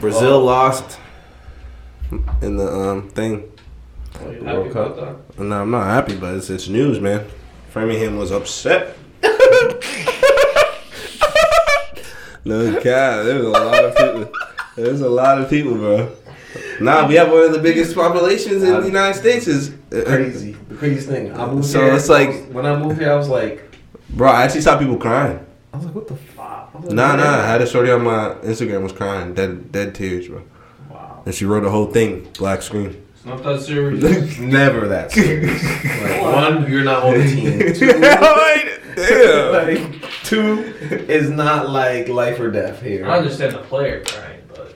Brazil Oh. lost in the um thing. Are you The happy World about Cup? that? No, I'm not happy, but it's, it's news, man. Framingham was upset. no God, there was a lot of people. There's a lot of people, bro. Nah, we have one of the biggest populations in the United States. Is Crazy. The craziest thing. I moved So here. it's like- I was- when I moved here, I was like, bro. I actually saw people crying. I was like, what the fuck? I was Nah, nah. I had a shorty on my Instagram was crying, dead, dead tears, bro. Wow. And she wrote the whole thing, black screen. It's not that serious. Never that serious. like, one, you're not on the team. Two, Damn. like, two is not like life or death here. I understand the player crying, but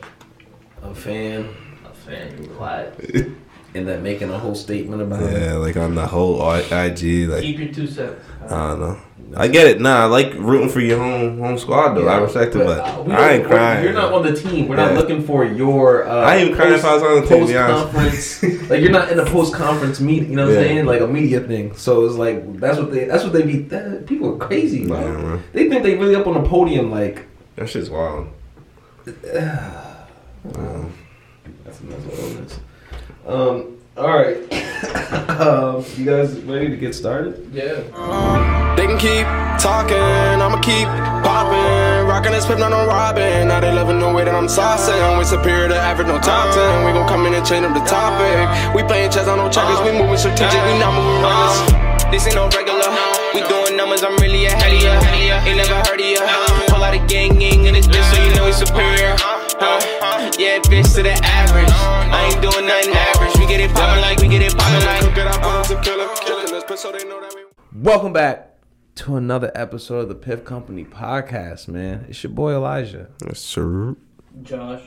A fan, a fan, you quiet. and then making a whole statement about it. Yeah, like on the whole IG, like Keep your two cents. I don't know. I get it. Nah, I like rooting for your home home squad though. I respect it, but uh, I ain't crying. You're not on the team. We're Yeah. not looking for your. Uh, I ain't even crying if I was on the team, honest. Post-conference, like you're not in a post-conference meeting. You know what I'm saying? Like a media thing. So it's like that's what they. That's what they be. That, people are crazy, bro. Yeah, man. They think they really up on the podium. Like That shit's wild. Wow, that's another illness. Um. All right. um. You guys ready to get started? Yeah. They can keep talking, I'ma keep popping. Rockin' this pip, not no robbing. Now they loving the way that I'm saucing. We superior to average, no top 10. We gon' come in and change up the topic. We playing chess on no checkers, we moving strategic, we not moving reckless. This ain't no regular. We doing numbers, I'm really ahead of ya. Ain't never heard of ya. Pull out a gang gang in this bitch, so you know we superior. Huh? Yeah, bitch to the average. I ain't doing nothing average. We get it poppin' like we get it poppin' like. Cook it up, put 'em to killer, killing this bitch, so they know that we. Welcome back to another episode of the Piff Company podcast. Man, it's your boy Elijah. Yes, sir. Josh.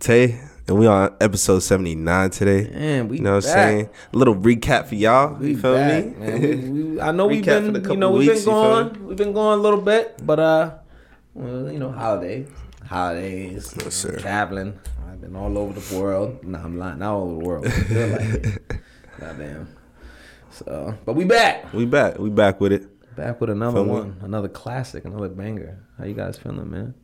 Tay, and we on episode seventy nine today. Man, we You know what I'm saying? A little recap for y'all. We You feel back, me? man. We, we, I know we've been, you know, we've weeks, been you going, we've been going a little bit, but uh, well, you know, holiday, holidays, Yes, traveling. I've been all over the world. Nah, I'm lying, not all over the world. Like. Goddamn. So, but we back, we back. We back with it. back with another Feel me? one, another classic, another banger. How you guys feeling, man?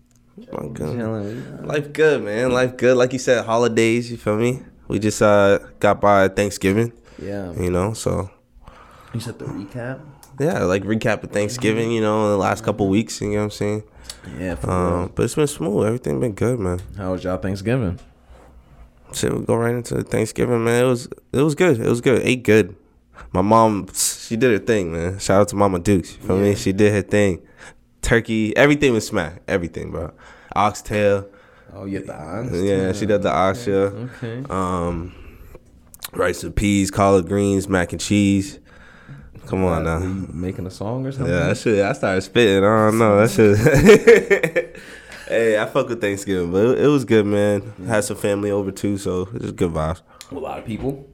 God. Chilling. Life good, man. Life good. Like you said, holidays. You feel me? We just uh got by Thanksgiving. Yeah. You know, so You said the recap. yeah, like recap of Thanksgiving. You know, in the last couple weeks. You know what I'm saying? Yeah. For Um, but it's been smooth. Everything been good, man. How was y'all Thanksgiving? Shit, we go right into Thanksgiving, man. It was it was good. It was good. Ate good. My mom, she did her thing, man. Shout out to Mama Dukes. You feel me? She did her thing. Turkey, everything was smack. Everything, bro. Oxtail. Oh, you the odds. Yeah, she did the oxtail. Okay. Um, rice and peas, collard greens, mac and cheese. Come on now. you making a song or something? Yeah, that shit. I started spitting. I don't know. That shit. hey, I fuck with Thanksgiving, but it, it was good, man. Had some family over too, so it was good vibes. A lot of people.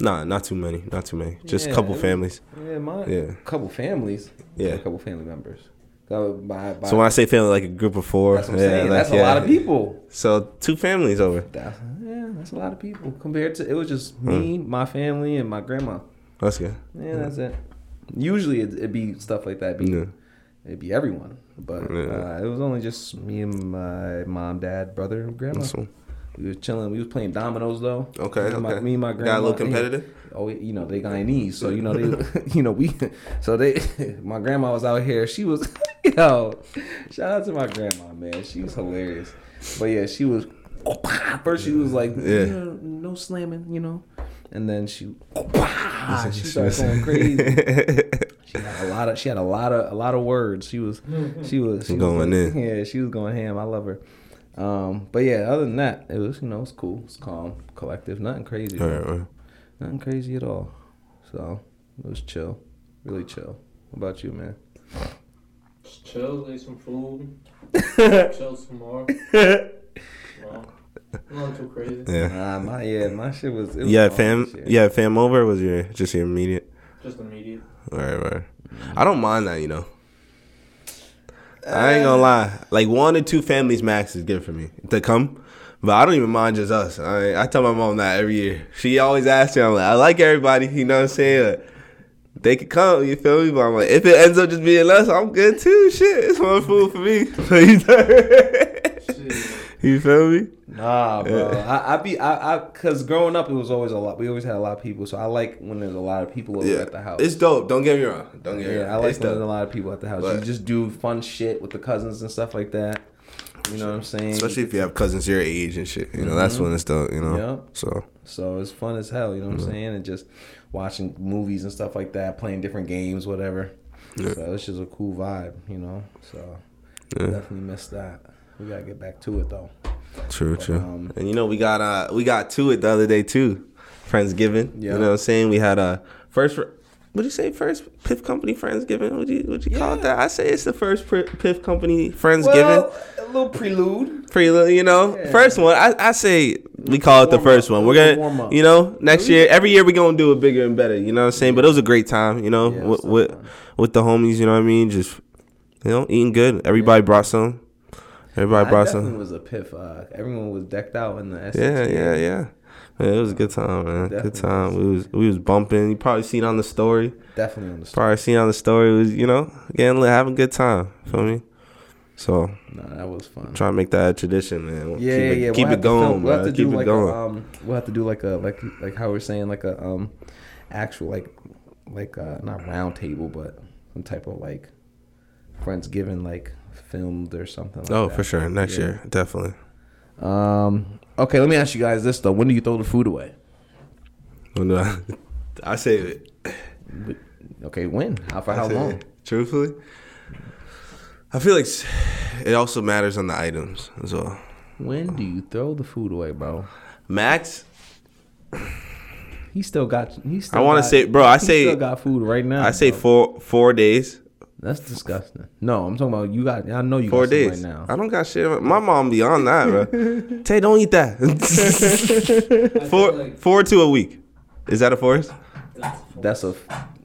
Nah, not too many. Not too many. Just a Yeah, couple families. Yeah, my Yeah. couple families. Yeah. a couple family members. By, by, So when I say family, like a group of four, that's what I'm yeah, like, That's a yeah. lot of people. So two families over. That's, yeah, that's a lot of people compared to it was just me, hmm. my family, and my grandma. That's good. Yeah, that's it. Usually it, it'd be stuff like that. Be, Yeah. it'd be everyone, but Yeah. uh, it was only just me and my mom, dad, brother, and grandma. One. We was chilling. We was playing dominoes though. Okay, Me and my, me and my grandma. Got a little competitive. Oh, you know they got Guyanese, so you know they, you know we, so they, my grandma was out here. She was, you know, shout out to my grandma, man. She was hilarious. But yeah, she was. First, she was like, yeah, no slamming, you know, and then she, she started going crazy. She had a lot of, she had a lot of, a lot of words. She was, she was she was Going like- in. Yeah, she was going ham. I love her. Um, but yeah, other than that, it was you know it's cool, it's calm, collective, nothing crazy. All right, right. Nothing crazy at all. So it was chill, really chill. What about you, man? Just chill, ate some food. chill some more. Well, not crazy. Yeah. Nah, my yeah, my shit was. It was Yeah, fam. this. Yeah, fam over. Was your just your immediate? Just immediate. Right, right. I don't mind that, you know. I ain't gonna uh, lie. Like one or two families max is good for me to come, but I don't even mind just us. I I tell my mom that every year. She always asks me. I'm like, I like everybody. You know what I'm saying? Like, they could come. You feel me? But I'm like, if it ends up just being us, I'm good too. Shit, it's one food for me. You feel me? Nah, bro. Yeah. I, I be I, I cause growing up it was always a lot. We always had a lot of people, so I like when there's a lot of people over Yeah, at the house. it's dope. Don't get me wrong. Don't get me yeah, wrong. I like It's when there's a lot of people at the house. you just do fun shit with the cousins and stuff like that. You know what I'm saying? Especially if you have cousins your age and shit. You know, that's mm-hmm. when it's dope. You know. Yeah. So So it's fun as hell, you know what I'm mm-hmm. saying? And just watching movies and stuff like that, playing different games, whatever. Yeah. So it's just a cool vibe, you know? So Yeah. definitely missed that. We gotta get back to it though. true, true. Um, and you know, we got uh we got to it the other day too. Friendsgiving. Yeah. You know what I'm saying? We had a first. What'd you say? First Piff Company Friendsgiving? Would you would you call it that? I say it's the first Piff Company Friendsgiving. Well, a little prelude. Pretty, you know, Yeah. first one. I, I say we call it the first one. We're It was a gonna, warm up. you know, next year, every year we're gonna do it bigger and better. You know what I'm saying? But it was a great time. You know, Yeah, with with, with the homies. You know what I mean? Just you know, eating good. Everybody brought some. Everybody I brought some. was a piff. Uh, everyone was decked out in the SAT. Yeah, yeah, yeah. Man, it was a good time, man. Good Definitely time. We was we was bumping. You probably seen on the story. Definitely on the story. Probably seen on the story. It was you know getting lit, having a good time. Feel me? So Nah, that was fun. try to make that a tradition, man. Yeah, keep yeah, it, yeah. Keep we'll it going, film- We'll. Keep do it like going. a um. We'll have to do like a like like how we're saying like a um, actual like like uh not round table but some type of like friendsgiving like filmed or something. Like Oh, that. for sure. Next Yeah. year, definitely. Um. Okay, let me ask you guys this though. When do you throw the food away? When do I, I save it. Okay, when? How for how long? it. Truthfully, I feel like it also matters on the items as well. When do you throw the food away, bro? Max, He still got. He still. I wanna say- bro, I he say- still got food right now. I say bro. four four days. That's disgusting. No, I'm talking about you got. I know you Four got days. right now. I don't got shit. My mom beyond that, bro. Tay, don't eat that. Four like four to a week. Is that a force? that's a a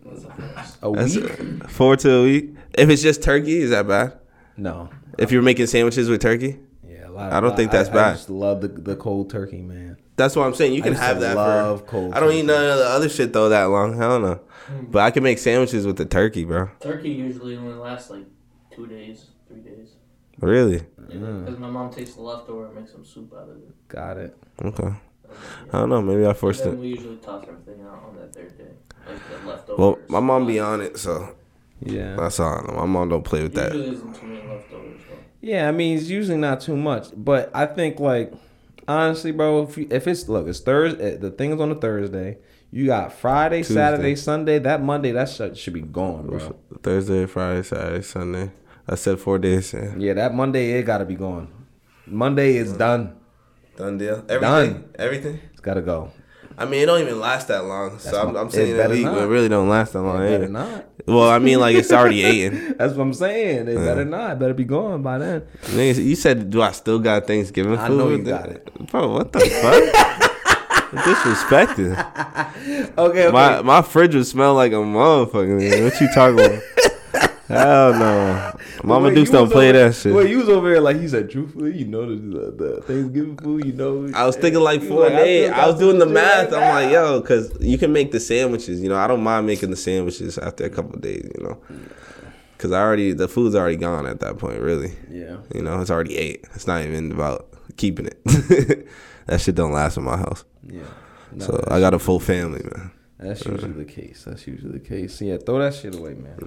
that's a a week. four to a week. If it's just turkey, is that bad? No. If you're making sandwiches with turkey, Yeah, lot, I don't think that's I, bad. I just love the the cold turkey, man. that's what I'm saying. You can have that. love for, cold I don't eat none of the other shit though that long. Hell no. But I can make sandwiches with the turkey, bro. Turkey usually only lasts like two days, three days. Really? Mm. Because my mom takes the leftover and makes some soup out of it. Got it. Okay. I don't know. Maybe I forced it. we usually toss everything out on that third day, like the leftovers. Well, my mom be on it, so Yeah. that's all. I know. My mom don't play with that. Usually isn't too many leftovers. Though. Yeah, I mean it's usually not too much, but I think like honestly, bro, if you, if it's look, it's Thursday. The thing is on a Thursday. You got Friday, Tuesday. Saturday, Sunday. That Monday, that shit should be gone, bro. Thursday, Friday, Saturday, Sunday. I said four days. Yeah. Yeah, that Monday it gotta be gone. Monday is done. Done deal. Done. Everything. It's gotta go. I mean, it don't even last that long. So I'm, I'm saying that better league, not. but it really don't last that long. It better not. Well, I mean, like it's already eaten. That's what I'm saying. They better not. Better be gone by then. Niggas, you said, do I still got Thanksgiving food? I know you got it. Bro, what the fuck? Disrespected. Okay, okay. My my fridge would smell like a motherfucker. What you talking about? Hell no. Mama Wait, Dukes don't play over- that shit. Well, you was over here like he said, truthfully, you know the, the, the Thanksgiving food, you know. I was thinking like You four like, I days. still I was doing the math. right I'm like, yo, because you can make the sandwiches. You know, I don't mind making the sandwiches after a couple of days. You know, because I already the food's already gone at that point. Really, Yeah. you know, it's already ate. It's not even about keeping it. that shit don't last in my house. Yeah. No, so I got a full family, man. that's usually the case. That's usually the case. Yeah, throw that shit away, man.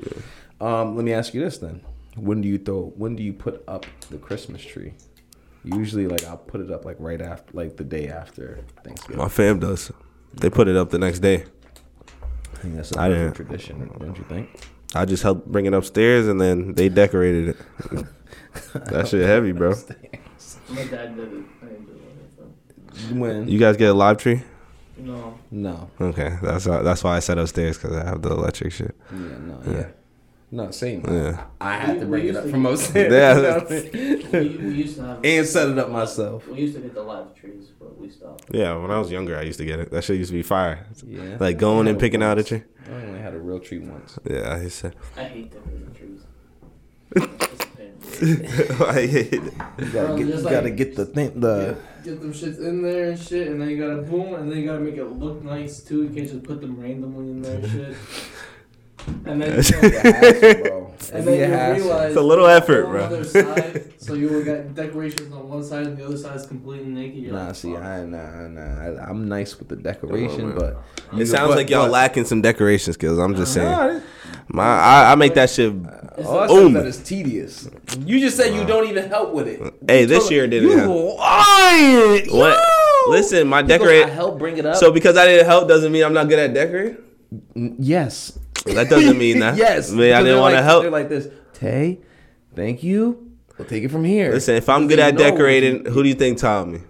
Um, let me ask you this then. When do you throw when do you put up the Christmas tree? Usually like I'll put it up like right after like the day after Thanksgiving. My fam does. They put it up the next day. I think that's a I didn't. tradition, don't you think? I just helped bring it upstairs, and then they decorated it. that shit heavy, bro. My dad did it. I didn't do it. When You guys get a live tree? No. no. Okay, that's why, that's why I said upstairs because I have the electric shit. Yeah, no, yeah. No, same. Yeah. I had to bring it up used from to- upstairs. Yeah. You know what I mean? We, we used to have. And set it up myself. We used to get the live trees, but we stopped. Yeah, when I was younger, I used to get it. That shit used to be fire. Yeah. Like going and had it picking out a once. tree. I only had a real tree once. Yeah, I said. I hate decorating trees. It's. I hate it. You gotta get, just you gotta like- get the thing, the. Get, get them shits in there and shit, and then you gotta boom, and then you gotta make it look nice too. You can't just put them randomly in there and shit. and then You have to, bro. and then you realize It's a little effort, bro. side, so you will got decorations on one side and the other side is completely naked. You're Nah, like, see, fuck. I nah nah. I, I'm nice with the decoration, man. but It sounds but- like y'all but- lacking some decoration skills. I'm just saying. Nah, it- My, I, I make that shit. It's all I like- said is Boom. that it's tedious. You just said you don't even help with it. Hey, this year didn't You help. lying. What? Listen, my decorate. I help bring it up. So because I didn't help doesn't mean I'm not good at decorating. yes, That doesn't mean that. yes. I mean, I didn't want to like- help. They're like this. Tay, thank you. We'll take it from here. Listen, if I'm good at decorating, who do you think taught me?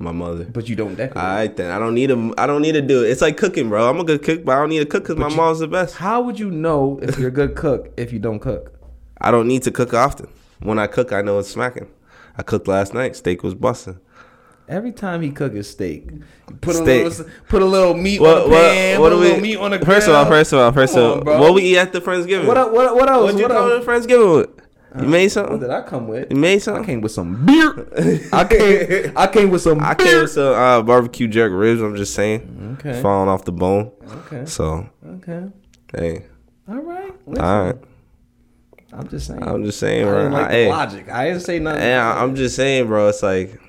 My mother. but you don't decorate. All right then. I don't need to. I don't need to do it. It's like cooking, bro. I'm a good cook, but I don't need to cook because my mom's the best. How would you know if you're a good cook if you don't cook? I don't need to cook often. When I cook, I know it's smacking. I cooked last night. Steak was busting. Every time he cook his steak, put a Steak. little put a little meat What? on the pan, What? put a little we? meat on the First of all, first of all, first Come of all, what we eat at the Friendsgiving? What what what else? What'd you what else? to Friendsgiving with? You made What something. did I come with? You made something. I came with some beer. I came. I came with some. I beer. came with some uh, barbecue jerk ribs. I'm just saying, Okay. falling off the bone. Okay. So Okay. hey, All right. Listen, all right. I'm just saying. I'm just saying, I bro. didn't like I- the hey, logic. I didn't say nothing. I- I'm just saying, bro. It's like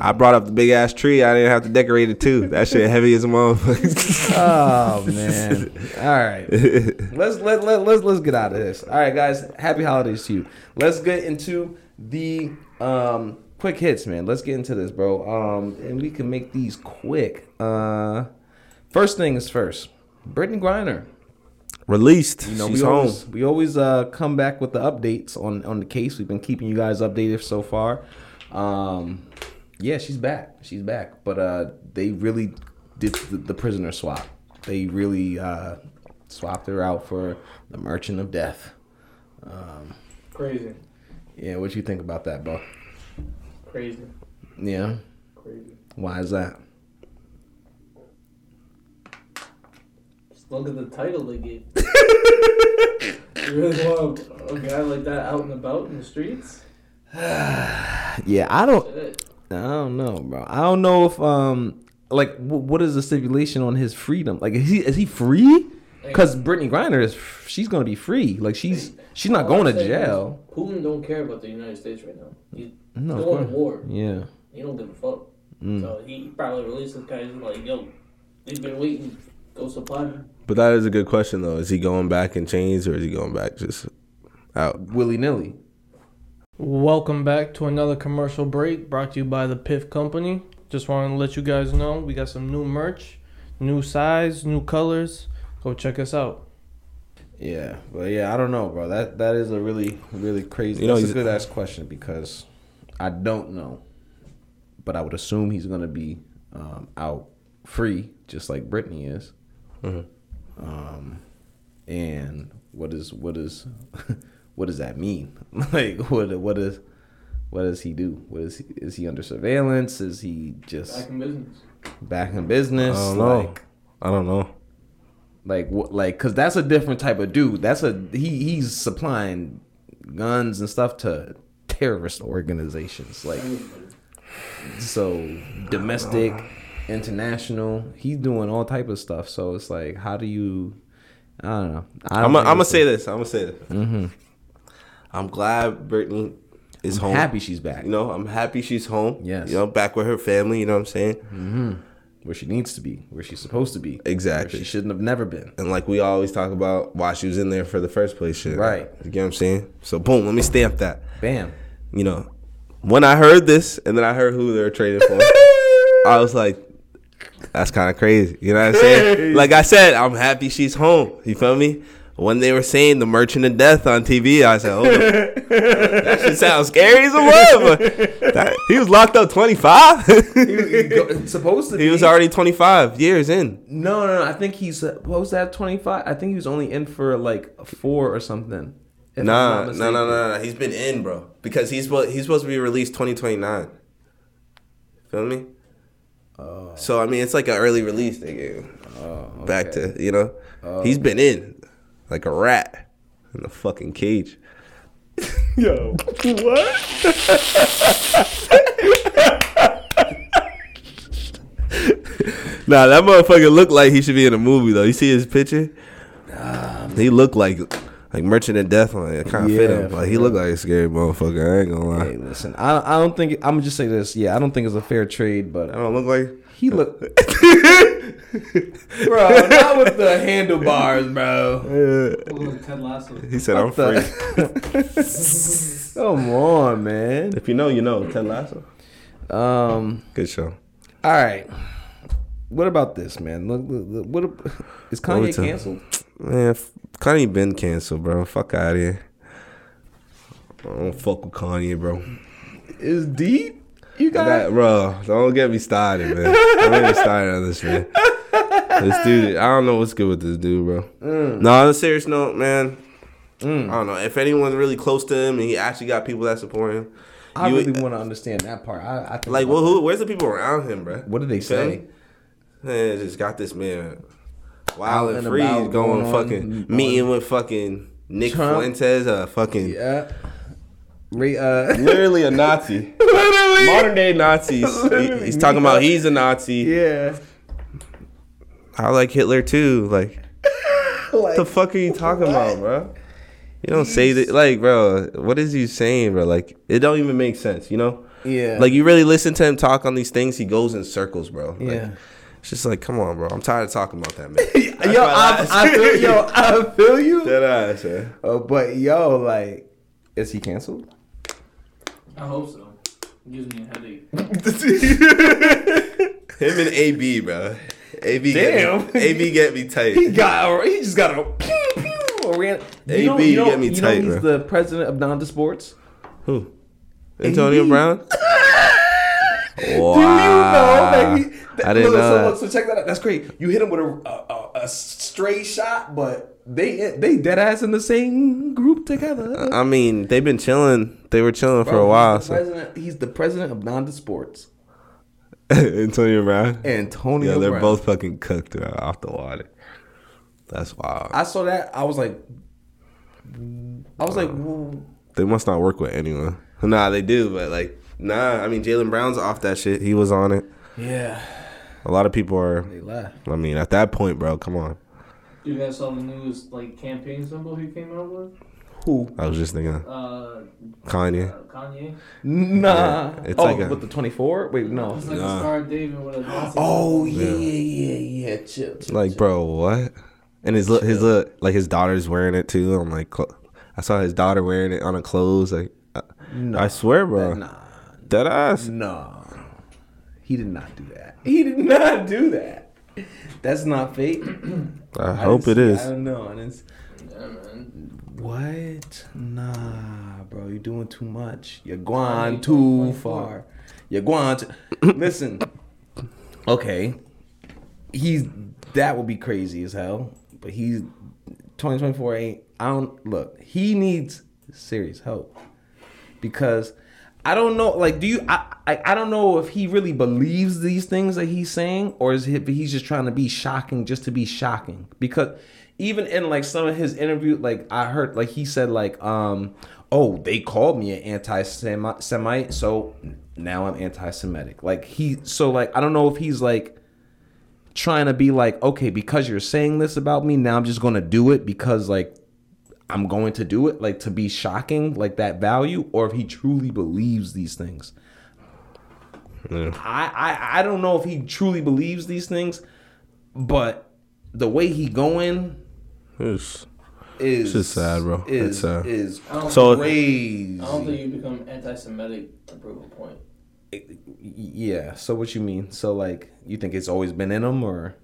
I brought up the big ass tree. I didn't have to decorate it too. That shit heavy as a motherfucker. Oh man. All right. Let's let, let let's let's get out of this. All right, guys. Happy holidays to you. Let's get into the um quick hits, man. Let's get into this, bro. Um, and we can make these quick. Uh, first thing is first. Brittney Griner. Released. You know, She's we home. always we always uh come back with the updates on on the case. We've been keeping you guys updated so far. Um, yeah, she's back. She's back. But uh, they really did the, the prisoner swap. They really uh swapped her out for the Merchant of Death. crazy, Yeah, what you think about that, bro? crazy, Yeah, crazy. why is that? Just look at the title they gave. you really want a, a guy like that out and about in the streets? Yeah, I don't. Shit. I don't know, bro. I don't know if um like w- what is the stipulation on his freedom? Like is he is he free? Because Brittney Griner is she's gonna be free. Like she's she's not All going I'm to jail. Putin don't care about the United States right now. He's No, of going to course. war. Yeah. He don't give a fuck. Mm. So he probably released this guy. He's like, yo, they've been waiting. Go supply me. But that is a good question though. Is he going back in chains or is he going back just out? Willy nilly. Welcome back to another commercial break brought to you by the Piff Company. Just wanted to let you guys know we got some new merch, new size, new colors. Go check us out. Yeah, but yeah, I don't know, bro. That that is a really really crazy. You know, that's he's- a good ass question because I don't know, but I would assume he's gonna be um, out free, just like Brittney is. Mhm. Um, and what is what is what does that mean? like what what is what does he do? What is he, is he under surveillance? Is he just Back in business. back in business? I don't know. Like, I don't know. like what? Like, cause that's a different type of dude. That's a he. He's supplying guns and stuff to terrorist organizations. Like, so domestic, international. He's doing all type of stuff. So it's like, how do you? I don't know. I I'm gonna say this. I'm gonna say this. Mm-hmm. I'm glad Brittney is I'm home. happy she's back. You know, I'm happy she's home. Yes. You know, back with her family. You know what I'm saying? Mm-hmm. Where she needs to be, where she's supposed to be. Where Exactly. she shouldn't have never been. And like we always talk about why she was in there for the first place. Shit. Right. You get what I'm saying? So boom, let me stamp that. Bam. You know, when I heard this and then I heard who they were trading for, I was like, that's kind of crazy. You know what I'm saying? Like I said, I'm happy she's home. You feel me? When they were saying the Merchant of Death on TV, I said, "Oh, that shit sounds scary as a what?" That, he was locked up 25. He was, supposed to. Be. he was already 25 years in. No, no, no. I think he's supposed to have 25. I think he was only in for like four or something. Nah, no, no, no, no. He's been in, bro. Because he's supposed he's supposed to be released 2029. Feel me? Oh, So I mean, it's like an early release they gave. oh, Back to you know, Oh. he's been in like a rat in the fucking cage. Yo, what? Nah, that motherfucker look like he should be in a movie though. You see his picture? Ah He looked like like Merchant of Death. Like, it kind of fit him. Like he looked like a scary motherfucker. I ain't gonna lie. Hey, listen, I I don't think I'm gonna just say this. Yeah, I don't think it's a fair trade, but I don't look like. He looked, bro, not with the handlebars, bro. Ted He said, "I'm free." Come on, man. if you know, you know. Ted Lasso. Um, Good show. all right. What about this, man? Look, look, look, what is What we Kanye talking- canceled? Man, f- Kanye been canceled, bro. Fuck out of here. I don't fuck with Kanye, bro. Is deep? You got That, bro, don't get me started, man. Don't get me started on this, man. This dude, I don't know what's good with this dude, bro. No, on a serious note, man. I don't know if anyone's really close to him and he actually got people that support him. I you- really want to understand that part. I, I think Like, well, who? Where's the people around him, bro? What did they You say? Man, just got this man wild and free, going, going fucking meeting with fucking Nick Trump. Fuentes, uh, fucking Yeah. Re, uh, literally a Nazi, literally. modern day Nazis. He- he's talking about he's a Nazi. Yeah. I like Hitler too. Like, Like, what the fuck are you talking about, bro? You don't say that, like, bro. What is he saying, bro? Like, it don't even make sense, you know? yeah. Like, you really listen to him talk on these things, he goes in circles, bro. Like, yeah. It's just like, come on, bro. I'm tired of talking about that, man. yo, I, I feel, yo, I feel you. That ass, man. Uh, but yo, like, is he canceled? I hope so. Gives me a headache. Him and AB, bro. AB, Damn. Get me, AB get me tight. He got. He just got a. Pew, pew, ran. AB, you know, you you know, get me you tight, know he's bro. the president of Donda Sports. Who? Antonio AB. Brown? Wow. Do you know that he? That, I didn't look, know so, that. look, so check that out. That's great. You hit him with a a, a, a straight shot, but they they dead ass in the same group together. I mean, they've been chilling. They were chilling for a while. He's the, So. president, he's the president of Donda Sports. Antonio Brown? Antonio. Yeah, they're Brown. both fucking cooked uh, off the water. That's wild. I saw that. I was like, I was like, whoa. They must not work with anyone. Nah, they do, but like, nah. I mean, Jaylen Brown's off that shit. He was on it. yeah, A lot of people are. they left. I mean, at that point, bro, come on. You guys saw the newest like campaign symbol he came out with? Who? I was just thinking, Uh, Kanye. uh Kanye. Nah. Yeah, it's oh, like a- with the twenty four. Wait, no. It's like nah. a Star David with a. Oh yeah, yeah, yeah, yeah. Chill. chill, Like, chill. bro, what? And his look, his look, like his daughter's wearing it too. I'm like, cl- I saw his daughter wearing it on her clothes. Like, I, I swear, bro, Nah, dead ass. no. He did not do that. He did not do that. That's not fake. I I hope didn't it see- I don't know. I didn't s- Yeah, man. What? Nah, bro, you're doing too much. You're going too far. You're going to listen. Okay, he's that would be crazy as hell. But he's 2024 ain't. I don't look. He needs serious help because I don't know. Like, do you? I I, I don't know if he really believes these things that he's saying, or is he, he's just trying to be shocking just to be shocking. Because even in like some of his interview, like I heard, like he said, like, um, oh, they called me an anti-Semite, so now I'm anti-Semitic. Like he, so like I don't know if he's like trying to be like, okay, because you're saying this about me, now I'm just gonna do it because like I'm going to do it, like to be shocking, like that value, or if he truly believes these things. Yeah. I, I I don't know if he truly believes these things, but the way he going It's- is just sad, bro. Is It's sad. is I So- crazy. I don't think you become anti-Semitic to prove a point. yeah. So what you mean? So like you think it's always been in him, or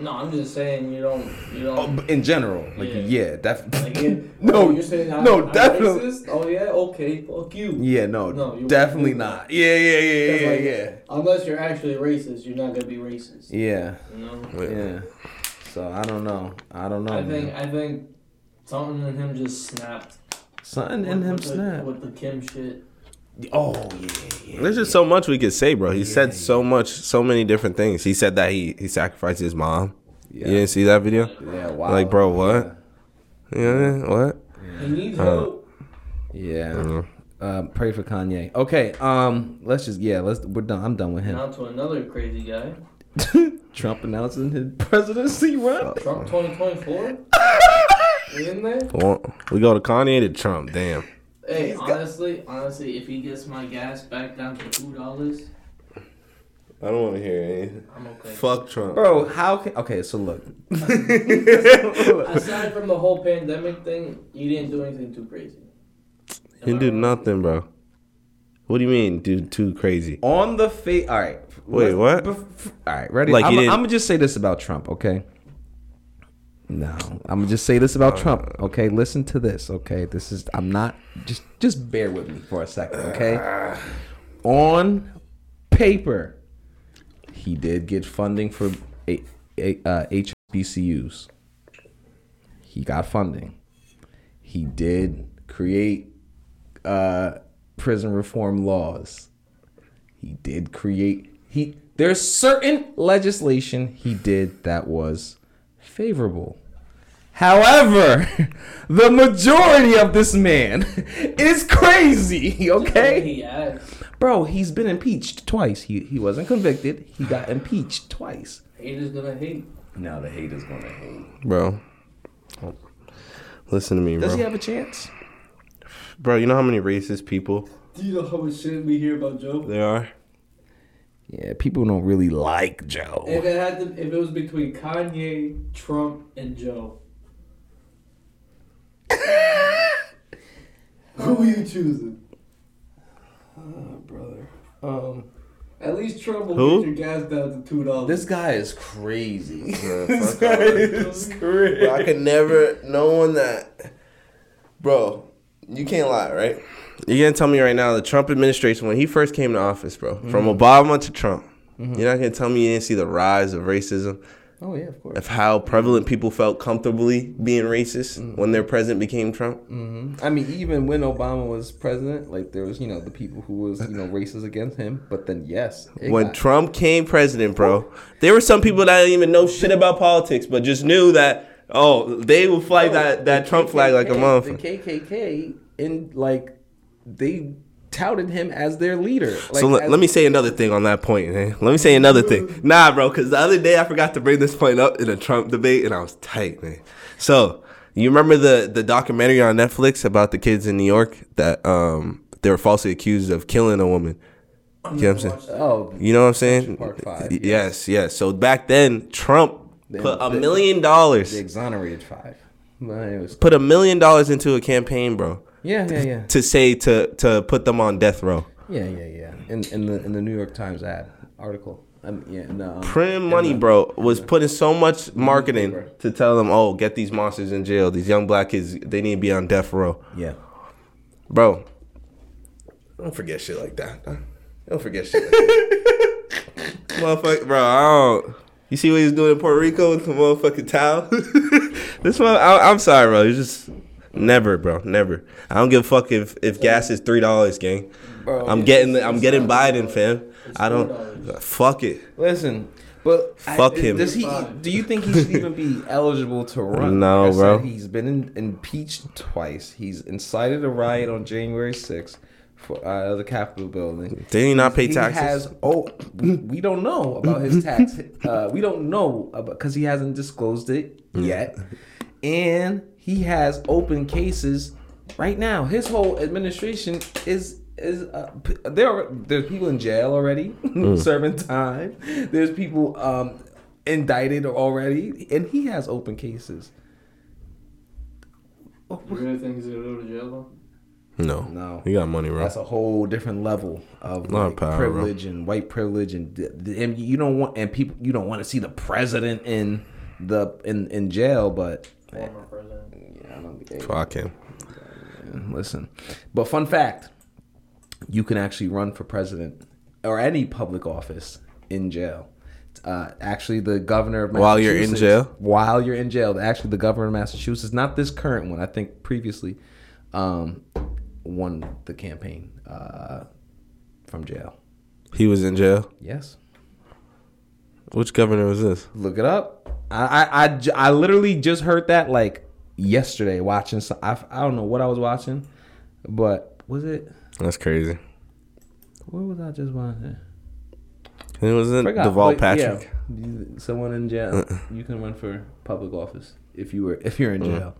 No, I'm just saying you don't. You oh, don't. but in general? Like Yeah. yeah, definitely. like, no, oh, you're saying I'm, no, I'm definitely. racist? Oh yeah, okay, fuck you. Yeah, no, No, definitely not. Yeah, yeah, yeah, yeah, like- yeah, Unless you're actually racist, you're not gonna be racist. yeah, You know. yeah. So I don't know. I don't know. I think man. I think something in him just snapped. something in him snapped with the Kim shit. Oh yeah, yeah. There's just so much we could say, bro. He said so much, so many different things. He said that he he sacrificed his mom. Yeah. You didn't see that video? Yeah, wow. Like, bro, what? Yeah, what? He needs Uh, help. Yeah. Mhm. Um, pray for Kanye. Okay. Um. Let's just yeah. Let's. We're done. I'm done with him. Now to another crazy guy. Trump announcing his presidency run. Trump 2024. We in there? Well, we go to Kanye to Trump. Damn. Hey, honestly, honestly, if he gets my gas back down to two dollars, I don't want to hear anything. I'm okay. Fuck Trump. Bro, how can okay? So look, Aside from the whole pandemic thing, you didn't do anything too crazy. He didn't nothing, bro. What do you mean, dude? Too crazy? on the face. All right. Wait, what? bef- all right, ready? Like, I'm, I'm didn't- gonna just say this about Trump, okay? No, I'm gonna just say this about Trump, okay? Listen to this, okay? This is I'm not just just bear with me for a second, okay? On paper, he did get funding for a, a, uh, HBCUs. He got funding. He did create uh, prison reform laws. He did create he there's certain legislation he did that was favorable. However, the majority of this man is crazy, okay? He asked. Bro, he's been impeached twice. He he wasn't convicted. He got impeached twice. Haters gonna hate. Now the haters gonna hate. Bro. Listen to me, bro. Does he have a chance? bro, you know how many racist people Do you know how much shit we hear about Joe? there are? Yeah, people don't really like Joe. If it had to, if it was between Kanye, Trump, and Joe, who are you choosing? brother. Um, At least Trump will Who? get your gas down to two dollars. this guy is crazy. this guy is crazy. I could never, no one that, bro, you can't lie, right? You're gonna tell me right now the Trump administration when he first came to office, bro, from Obama to Trump, you're not gonna tell me you didn't see the rise of racism, Oh yeah, of course. of how prevalent people felt comfortably being racist mm-hmm. when their president became Trump. Mm-hmm. I mean, even when Obama was president, like there was, you know, the people who was, you know, racist against him. But then, yes, When got- Trump came president, bro, there were some people that didn't even know shit about politics, but just knew that oh, they would fly that, that Trump flag like a KKK motherfucker. The KKK and like they touted him as their leader. Like, so let, as- let me say another thing on that point. Man. Let me say another thing. Nah, bro, because the other day I forgot to bring this point up in a Trump debate, and I was tight, man. So you remember the the documentary on Netflix about the kids in New York that um they were falsely accused of killing a woman. You know what I'm saying? Oh, You know what I'm saying? Park Five, Y- Yes, yes. So back then, Trump Then put a million dollars, the exonerated five. But it was, put a million dollars into a campaign, bro, yeah, yeah, yeah, to say to to put them on death row. yeah, yeah, yeah. In in the in the New York Times ad article. Um, yeah, the, um, Prim money, bro, was putting so much marketing to tell them, oh, get these monsters in jail. These young black kids, they need to be on death row. Yeah. Bro, don't forget shit like that. Don't forget shit like that. Motherfucker, bro, I don't. You see what he's doing in Puerto Rico with the motherfucking towel? this one, I, I'm sorry, bro. It's just never, bro, never. I don't give a fuck if, if gas is three dollars, gang. Bro, I'm getting, I'm getting Biden, fam. I don't. $4. Fuck it. Listen, but I- Fuck him. Does he? Do you think he should even be eligible to run? No, Like bro. said, he's been in, impeached twice. He's incited a riot on January 6th for uh, the Capitol building. Did he not pay He taxes? has. Oh, we, we don't know about his tax. Uh, we don't know about because he hasn't disclosed it yet, and he has open cases right now. His whole administration is is uh, there. Are, there's people in jail already serving time. There's people um, indicted already, and he has open cases. You really think he's gonna go to jail though? No, No. He got money, bro. That's a whole different level of like, power, bro. privilege and white privilege, and, th- th- and you don't want and people you don't want to see the president in the in in jail, but Former president. yeah, I don't, hey, Fuck him. listen. But fun fact, you can actually run for president or any public office in jail. Uh, actually, the governor of While you're in jail? While you're in jail, actually, the governor of Massachusetts, not this current one, I think previously, um, won the campaign uh, from jail. He was in jail. Yes, Which governor was this? look it up. I I I literally just heard that like yesterday watching. So I, I don't know what I was watching, but was it? That's crazy. What was I just watching? It wasn't Forgot, Deval Patrick. Yeah, someone in jail. Uh-uh. You can run for public office if you were if you're in uh-uh. jail.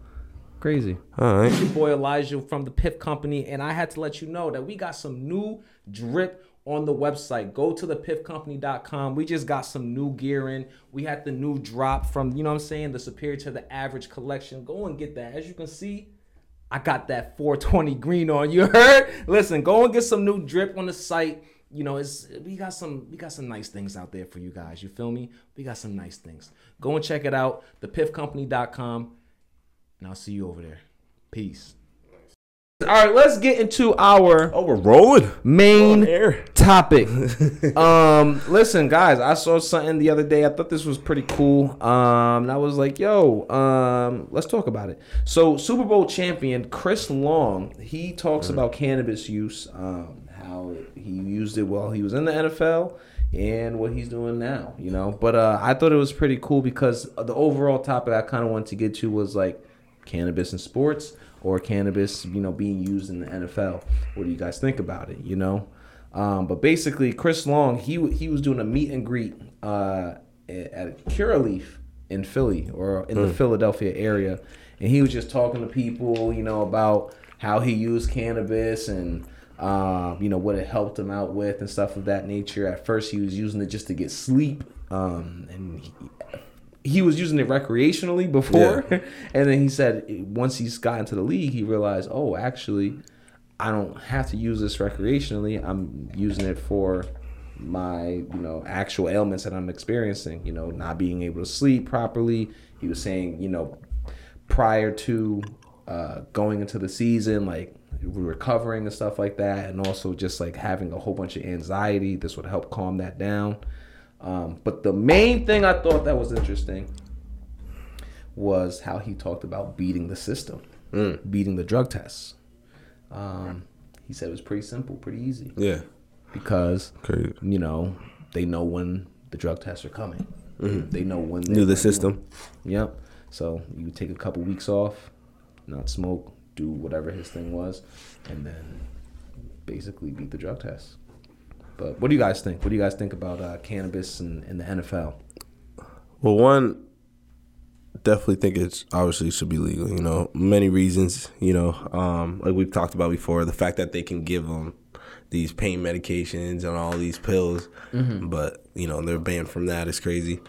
Crazy. All right. your boy Elijah from the Piff Company, and I had to let you know that we got some new drip on the website. Go to the piffcompany.com. We just got some new gear in. We had the new drop from, you know I'm saying, the superior to the average collection. Go and get that. As you can see, I got that 420 green on. You heard? Listen, go and get some new drip on the site. You know, it's we got some we got some nice things out there for you guys. You feel me? We got some nice things. Go and check it out. Thepiffcompany.com. And I'll see you over there. Peace. All right, let's get into our Oh, we're rolling. main topic. um, listen, guys, I saw something the other day. I thought this was pretty cool. Um, and I was like, yo, um, let's talk about it. So, Super Bowl champion Chris Long, he talks about cannabis use, um, how he used it while he was in the NFL and what he's doing now, you know. But uh, I thought it was pretty cool because the overall topic I kind of wanted to get to was like cannabis and sports or cannabis, you know, being used in the NFL. What do you guys think about it? You know, um, but basically, Chris Long he he was doing a meet and greet uh, at Curaleaf in Philly or in the Philadelphia area, and he was just talking to people, you know, about how he used cannabis and. Um, you know what it helped him out with and stuff of that nature. At first, he was using it just to get sleep, um, and he, he was using it recreationally before, and then he said once he's got into the league, he realized, oh, actually, I don't have to use this recreationally. I'm using it for my you know actual ailments that I'm experiencing. You know, not being able to sleep properly. He was saying, you know, prior to uh, going into the season, like recovering and stuff like that, and also just like having a whole bunch of anxiety. This would help calm that down. Um, but the main thing I thought that was interesting was how he talked about beating the system, beating the drug tests. Um, he said it was pretty simple, pretty easy Yeah. because Crazy. you know they know when the drug tests are coming. They know when they Knew the system. Yep. So you would take a couple weeks off, not smoke, do whatever his thing was, and then basically beat the drug test. But what do you guys think? What do you guys think about uh, cannabis and, and the NFL? Well, one, definitely think it's obviously should be legal. You know, many reasons. You know, um, like we've talked about before, the fact that they can give them these pain medications and all these pills, but you know they're banned from that. It's crazy.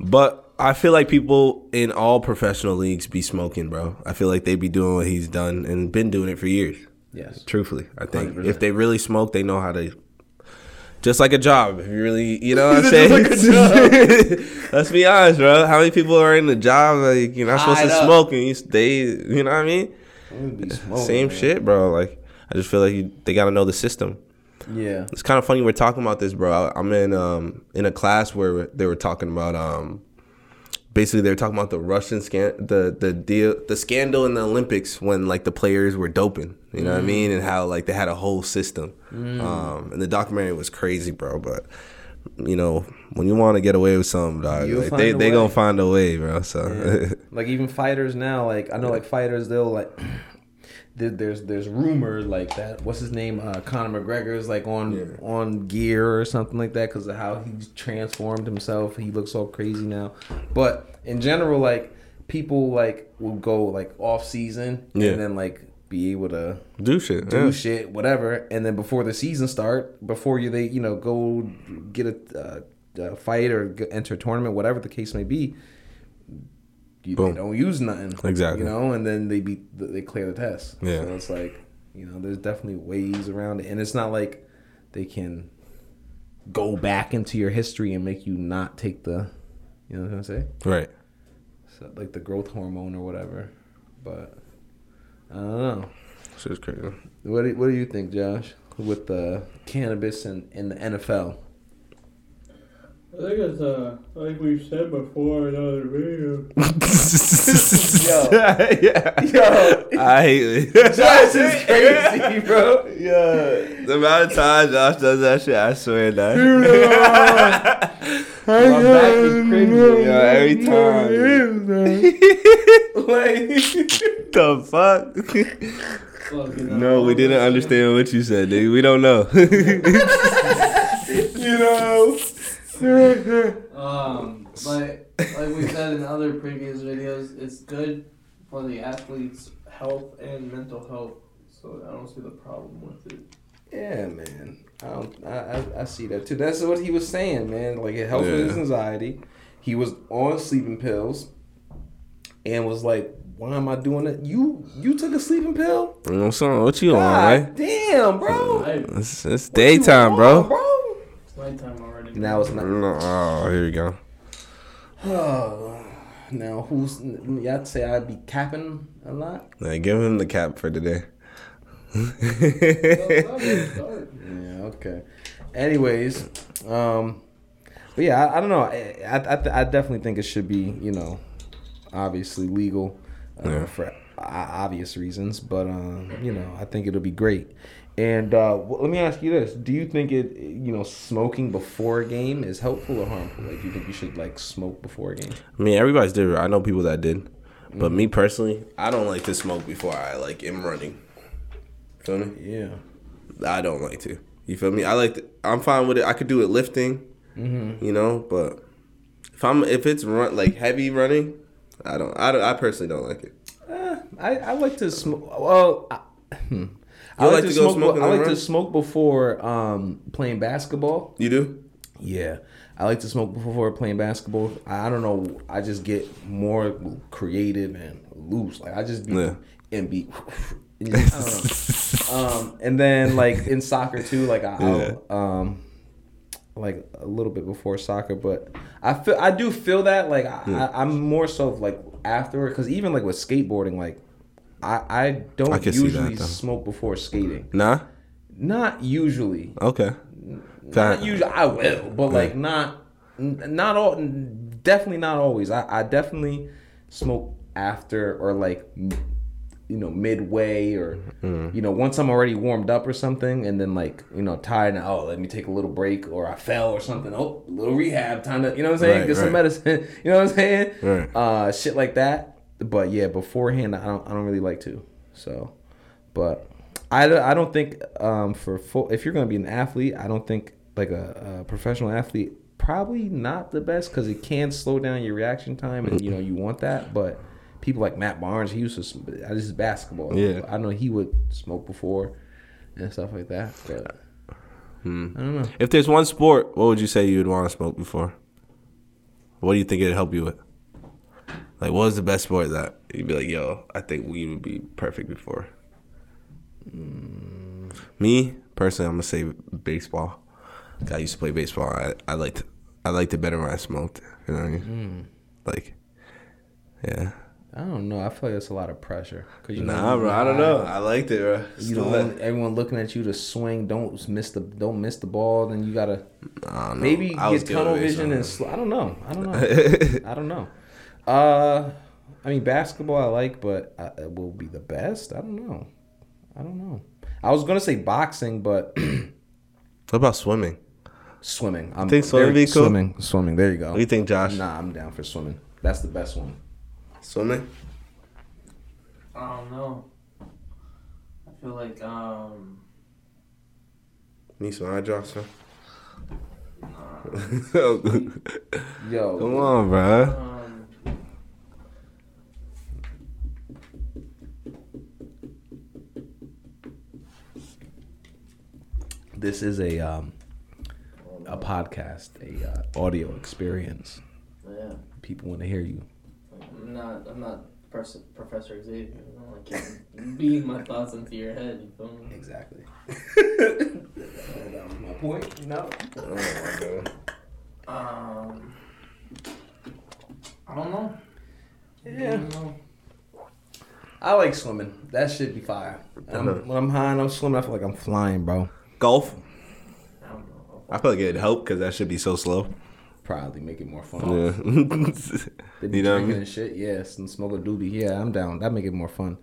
But I feel like people in all professional leagues be smoking, bro. I feel like they be doing what he's done and been doing it for years. Yes. Truthfully, I think 100%. if they really smoke, they know how to. Just like a job, if you really, you know what I'm saying. Let's be honest, bro. How many people are in the job like you're not supposed to up. smoke and you stay? You know what I mean? Same shit, bro. Like I just feel like you, they gotta know the system. Yeah. It's kind of funny we're talking about this, bro. I- I'm in um in a class where they were talking about um basically they were talking about the Russian scan the the deal the scandal in the Olympics when like the players were doping, you know what I mean, and how like they had a whole system. Um, and the documentary was crazy, bro. But you know when you want to get away with something, dog, like, they they way. gonna find a way, bro. So like even fighters now, like I know like fighters they'll like there's there's rumors like that. What's his name? Uh, Conor McGregor's like on on gear or something like that because of how he's transformed himself. He looks all crazy now. But in general, like people like will go like off season Yeah. and then like be able to do shit. do yeah. shit, whatever, and then before the season start, before you they you know go get a, uh, a fight or enter a tournament, whatever the case may be, you they don't use nothing Exactly. you know, and then they be they clear the test. Yeah. so it's like you know, there's definitely ways around it, and it's not like they can go back into your history and make you not take the, you know what I'm saying, Right. so, like the growth hormone or whatever, but. I don't know. Shit's crazy. What do, what do you think, Josh, with the cannabis and in the NFL? I think it's uh, like we've said before in other videos. yeah. Yo, I hate it. Josh is crazy, bro. Yeah, the amount of times Josh does that shit, I swear, dog. My back is crazy. Yeah, every time. like, the fuck? No, we didn't understand what you said, dude. We don't know. you know. Um, but like we said in other previous videos, it's good for the athletes' health and mental health. So I don't see the problem with it. Yeah, man. I, don't, I, I I see that too. That's what he was saying, man. Like it helped with his anxiety. He was on sleeping pills, and was like, "Why am I doing it? You you took a sleeping pill? You know what I'm saying? What you on, right? damn, bro. It's, it's daytime, on, bro. bro. it's nighttime already. Now it's not. No, oh, here you go. Oh, now who's y'all say I'd be capping a lot? Yeah, give him the cap for today. Yeah, okay. Anyways, um, but yeah, I, I don't know. I I, I I definitely think it should be you know, obviously legal uh, Yeah. for obvious reasons, but um, you know, I think it'll be great. And uh, let me ask you this: Do you think it, you know, smoking before a game is helpful or harmful? Like, do you think you should like smoke before a game? I mean, everybody's different. I know people that did, but me personally, I don't like to smoke before I like am running. Feel me? Yeah. I don't like to. You feel me? I like. To, I'm fine with it. I could do it lifting, you know, but if I'm if it's run like heavy running, I don't. I don't. I personally don't like it. Uh, I, I like to smoke. Well, I, hmm. I like, like to, to smoke. smoking I like to smoke before um, playing basketball. You do? Yeah, I like to smoke before playing basketball. I, don't know. I just get more creative and loose. Like I just be Yeah. and be. Um, and then like in soccer too, like I, I'll, um, like a little bit before soccer, but I feel I do feel that like I, I'm more so like afterward because even like with skateboarding, like I I don't I see that, usually smoke before skating. Nah. Not usually. Okay. Not Fact. usually. I will, but like not not all. Definitely not always. I, I definitely smoke after or like you know midway or Mm. you know once I'm already warmed up or something, and then like you know tired and oh let me take a little break or I fell or something. Oh, little rehab time to you know what I'm saying Right, get some medicine. You know what I'm saying? Right. Uh, shit like that. But yeah, beforehand I don't I don't really like to. So, but I, don't- I don't think um, for full if you're gonna be an athlete, I don't think like a, a professional athlete probably not the best because it can slow down your reaction time and you know you want that. But people like Matt Barnes, he used to sm- this is basketball. Yeah. I know he would smoke before and stuff like that. But Hmm. I don't know. If there's one sport, what would you say you'd want to smoke before? What do you think it'd help you with? Like, what was the best sport that you'd be like, yo, I think we would be perfect before? Mm. Me personally, I'm gonna say baseball. I used to play baseball. I I liked I liked it better when I smoked. You know what I mean? Mm. Like, yeah. I don't know. I feel like it's a lot of pressure. Cause you Nah, bro. I don't know. I liked it, bro. You don't want everyone looking at you to swing. Don't miss the don't miss the ball. Then you gotta I don't know. maybe get tunnel vision and sl- I don't know. I don't know. I don't know. Uh, I mean basketball I like, but I, it will be the best. I don't know. I don't know. I was gonna say boxing, but What about swimming? swimming. I'm Think swimming there- be cool? Swimming, swimming. There you go. What do you think, Josh? Nah, I'm down for swimming. That's the best one. Swimming? I don't know. I feel like um. Need some eye drops, man. Yo, Come on, bro. This is a um a podcast, a uh, audio experience. yeah, People want to hear you. I'm not. I'm not Pers- Professor Xavier. I don't like can't beat my thoughts into your head. You feel me? Exactly. that was my point. No. Oh my god. Um, I don't know. I Yeah. don't know. I like swimming. That should be fire. I'm, when I'm high and I'm swimming, I feel like I'm flying, bro. Golf? I don't know. I feel like it'd help because that should be so slow. Probably make it more fun. Yeah. They be you know what I drinking mean? and shit. Yes, and smoke a doobie. Yeah, I'm down. That make it more fun.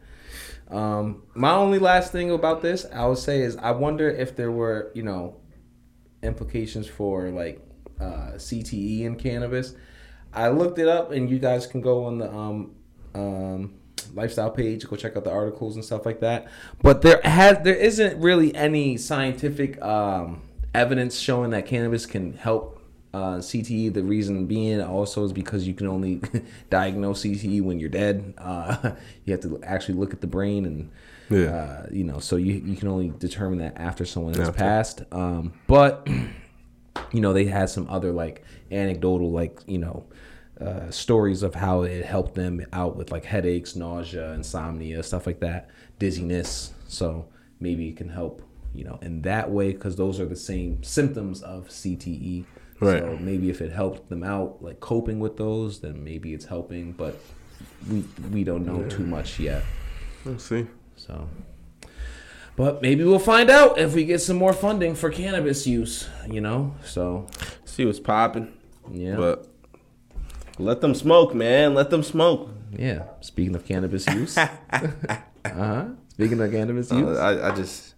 Um, my only last thing about this, I would say, is I wonder if there were, you know, implications for like uh, CTE in cannabis. I looked it up, and you guys can go on the um, um, lifestyle page, go check out the articles and stuff like that. But there has there isn't really any scientific um, evidence showing that cannabis can help Uh, CTE, the reason being also is because you can only diagnose CTE when you're dead. Uh, you have to actually look at the brain and, Yeah. uh, you know, so you, you can only determine that after someone has After. passed. Um, but, you know, they had some other like anecdotal, like, you know, uh, stories of how it helped them out with like headaches, nausea, insomnia, stuff like that, dizziness. So maybe it can help, you know, in that way because those are the same symptoms of CTE. Right. So maybe if it helped them out, like coping with those, then maybe it's helping. But we we don't know too much yet. Let's see. So, but maybe we'll find out if we get some more funding for cannabis use. You know. So See what's popping. yeah. But let them smoke, man. Let them smoke. Yeah. Speaking of cannabis use. uh huh. Speaking of cannabis Uh, use. I, I just,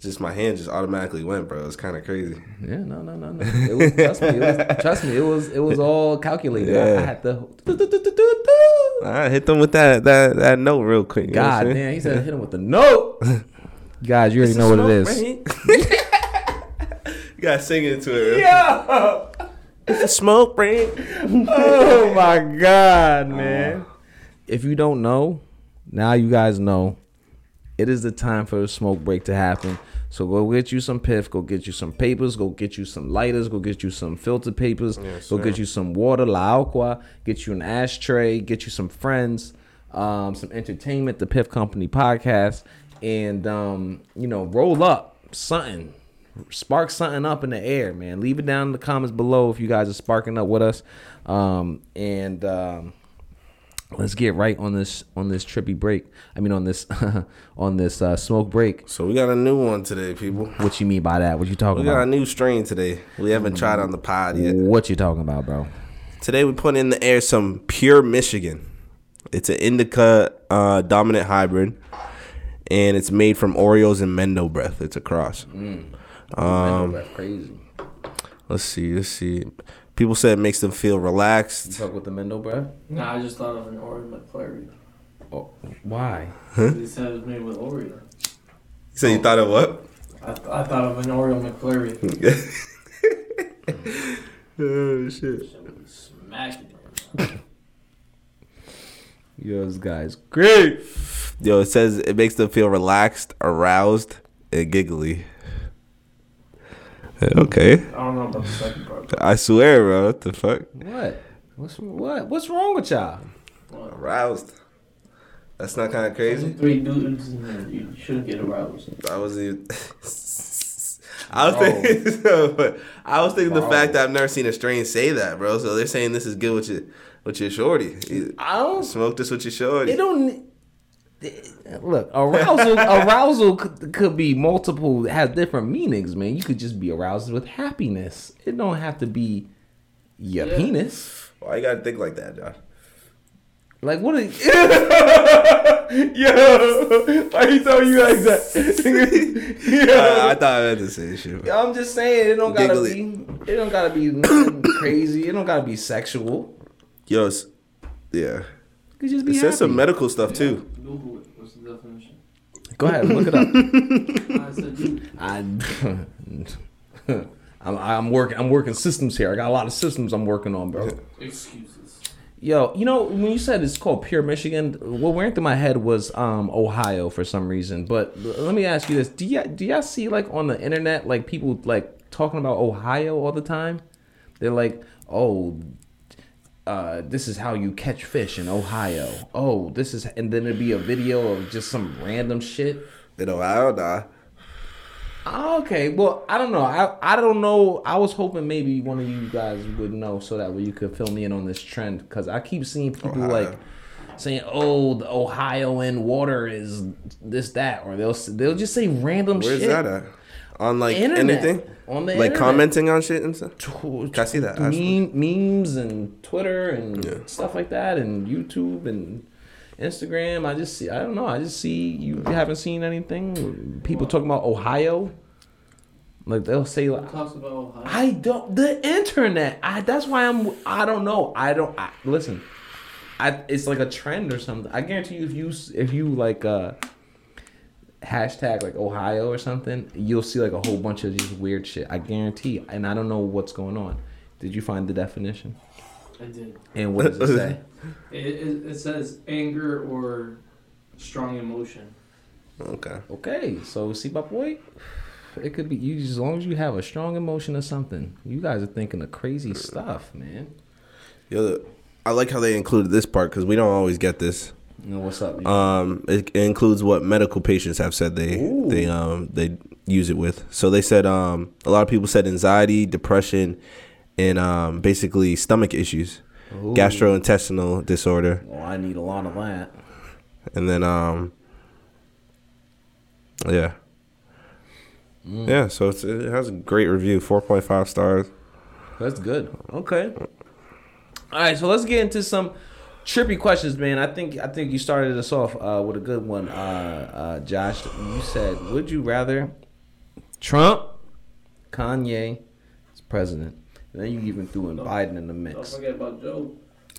just my hand just automatically went, bro. It's kind of crazy. Yeah. No. No. No. No. It was, trust me. It was, trust me. It was. It was all calculated. I, I had to. I hit them with that that that note real quick. God damn. saying? He said hit him with the note. Guys, you already know what it is. you gotta sing into it. Yeah. It's a smoke break. Oh my god, man. If you don't know, now you guys know. It is the time for the smoke break to happen. So go get you some piff, go get you some papers, go get you some lighters, go get you some filter papers, Yes, go sir. get you some water, la aqua, get you an ashtray, get you some friends, um, some entertainment, the Piff Company podcast, and um, you know, roll up something spark something up in the air, man. Leave it down in the comments below if you guys are sparking up with us. Um, and um, let's get right on this on this trippy break. I mean on this on this uh, smoke break. So we got a new one today, people. What you mean by that? What you talking about? We got a new strain today. We haven't tried on the pod yet. What you talking about, bro? Today we put in the air some pure Michigan. It's an indica uh, dominant hybrid, and it's made from Oreos and Mendo breath. It's a cross. Um, that's crazy. Let's see. Let's see. People said it makes them feel relaxed. Talk with the Mendo, bro. Nah, I just thought of an Oreo McFlurry. Oh, why? Huh? They said it was made with Oreo. So you thought of what? I, I thought of an Oreo McFlurry. oh shit. Smack it. Yo, this guy's great. Yo, it says it makes them feel relaxed, aroused, and giggly. Eh, okay. I don't know about the second part. but I swear, bro. What the fuck? What? What's what? What's wrong with y'all? Aroused. That's not kind of crazy. Three dudes, and you shouldn't get aroused. I was even. I was thinking, but oh. I was thinking the fact that I've never seen a strain say that, bro. So they're saying this is good with your with your shorty. You I don't. smoke this with your shorty. It don't. Look, arousal arousal could, could be multiple, has different meanings, man. You could just be aroused with happiness. It don't have to be your Yeah. penis. Why you gotta think like that, Josh? Like what? Are, yo, why you telling you like that? I, I thought I had to say shit. Yo, I'm just saying it don't gotta Giggly. be. It don't gotta be crazy. It don't gotta be sexual. Yo, it's, yeah. It could just be It says some medical stuff too. Google it. What's the definition? Go ahead, look it up. I said, dude, I, I'm, I'm working. I'm working systems here. I got a lot of systems I'm working on, bro. excuses. Yo, you know when you said it's called Pure Michigan, what went through my head was um Ohio for some reason. But l- let me ask you this: Do y'all do y'all see like on the internet like people like talking about Ohio all the time? They're like, oh. Uh, this is how you catch fish in Ohio. Oh, this is, and then it'd be a video of just some random shit. In Ohio, nah. Oh, Okay, well, I don't know. I I don't know. I was hoping maybe one of you guys would know so that way you could fill me in on this trend because I keep seeing people Ohio. like saying, "Oh, the Ohioan water is this that," or they'll they'll just say random Where's shit. that at? On like Internet. anything? On the like internet. commenting on shit and stuff. Tw- I see that, meme- memes and Twitter and Yeah. stuff like that, and YouTube and Instagram. I just see. I don't know. I just see you haven't seen anything. People talking about Ohio. Like they'll say like. Talks about Ohio? I don't. The internet. I. That's why I'm. I don't know. I don't. I, listen. I. It's like a trend or something. I guarantee you, if you if you like uh hashtag like Ohio or something, you'll see like a whole bunch of these weird shit. I guarantee. And I don't know what's going on. Did you find the definition? I did. And what does it say? It, it, it says anger or strong emotion. Okay. okay, so see, my boy, it could be you as long as you have a strong emotion or something. You guys are thinking of crazy stuff, man. Yo, I like how they included this part because we don't always get this. What's up? Um, it, it includes what medical patients have said they Ooh. they um they use it with. So they said um a lot of people said anxiety, depression, and um basically stomach issues, Ooh. gastrointestinal disorder, Oh, I need a lot of that. and then um yeah yeah. So it's, it has a great review, four point five stars. That's good. Okay. All right, so let's get into some trippy questions, man. I think I think you started us off uh, with a good one, uh, uh, Josh. You said, "Would you rather Trump, Kanye as president?" And then you even threw in Biden in the Don't mix. forget about Joe.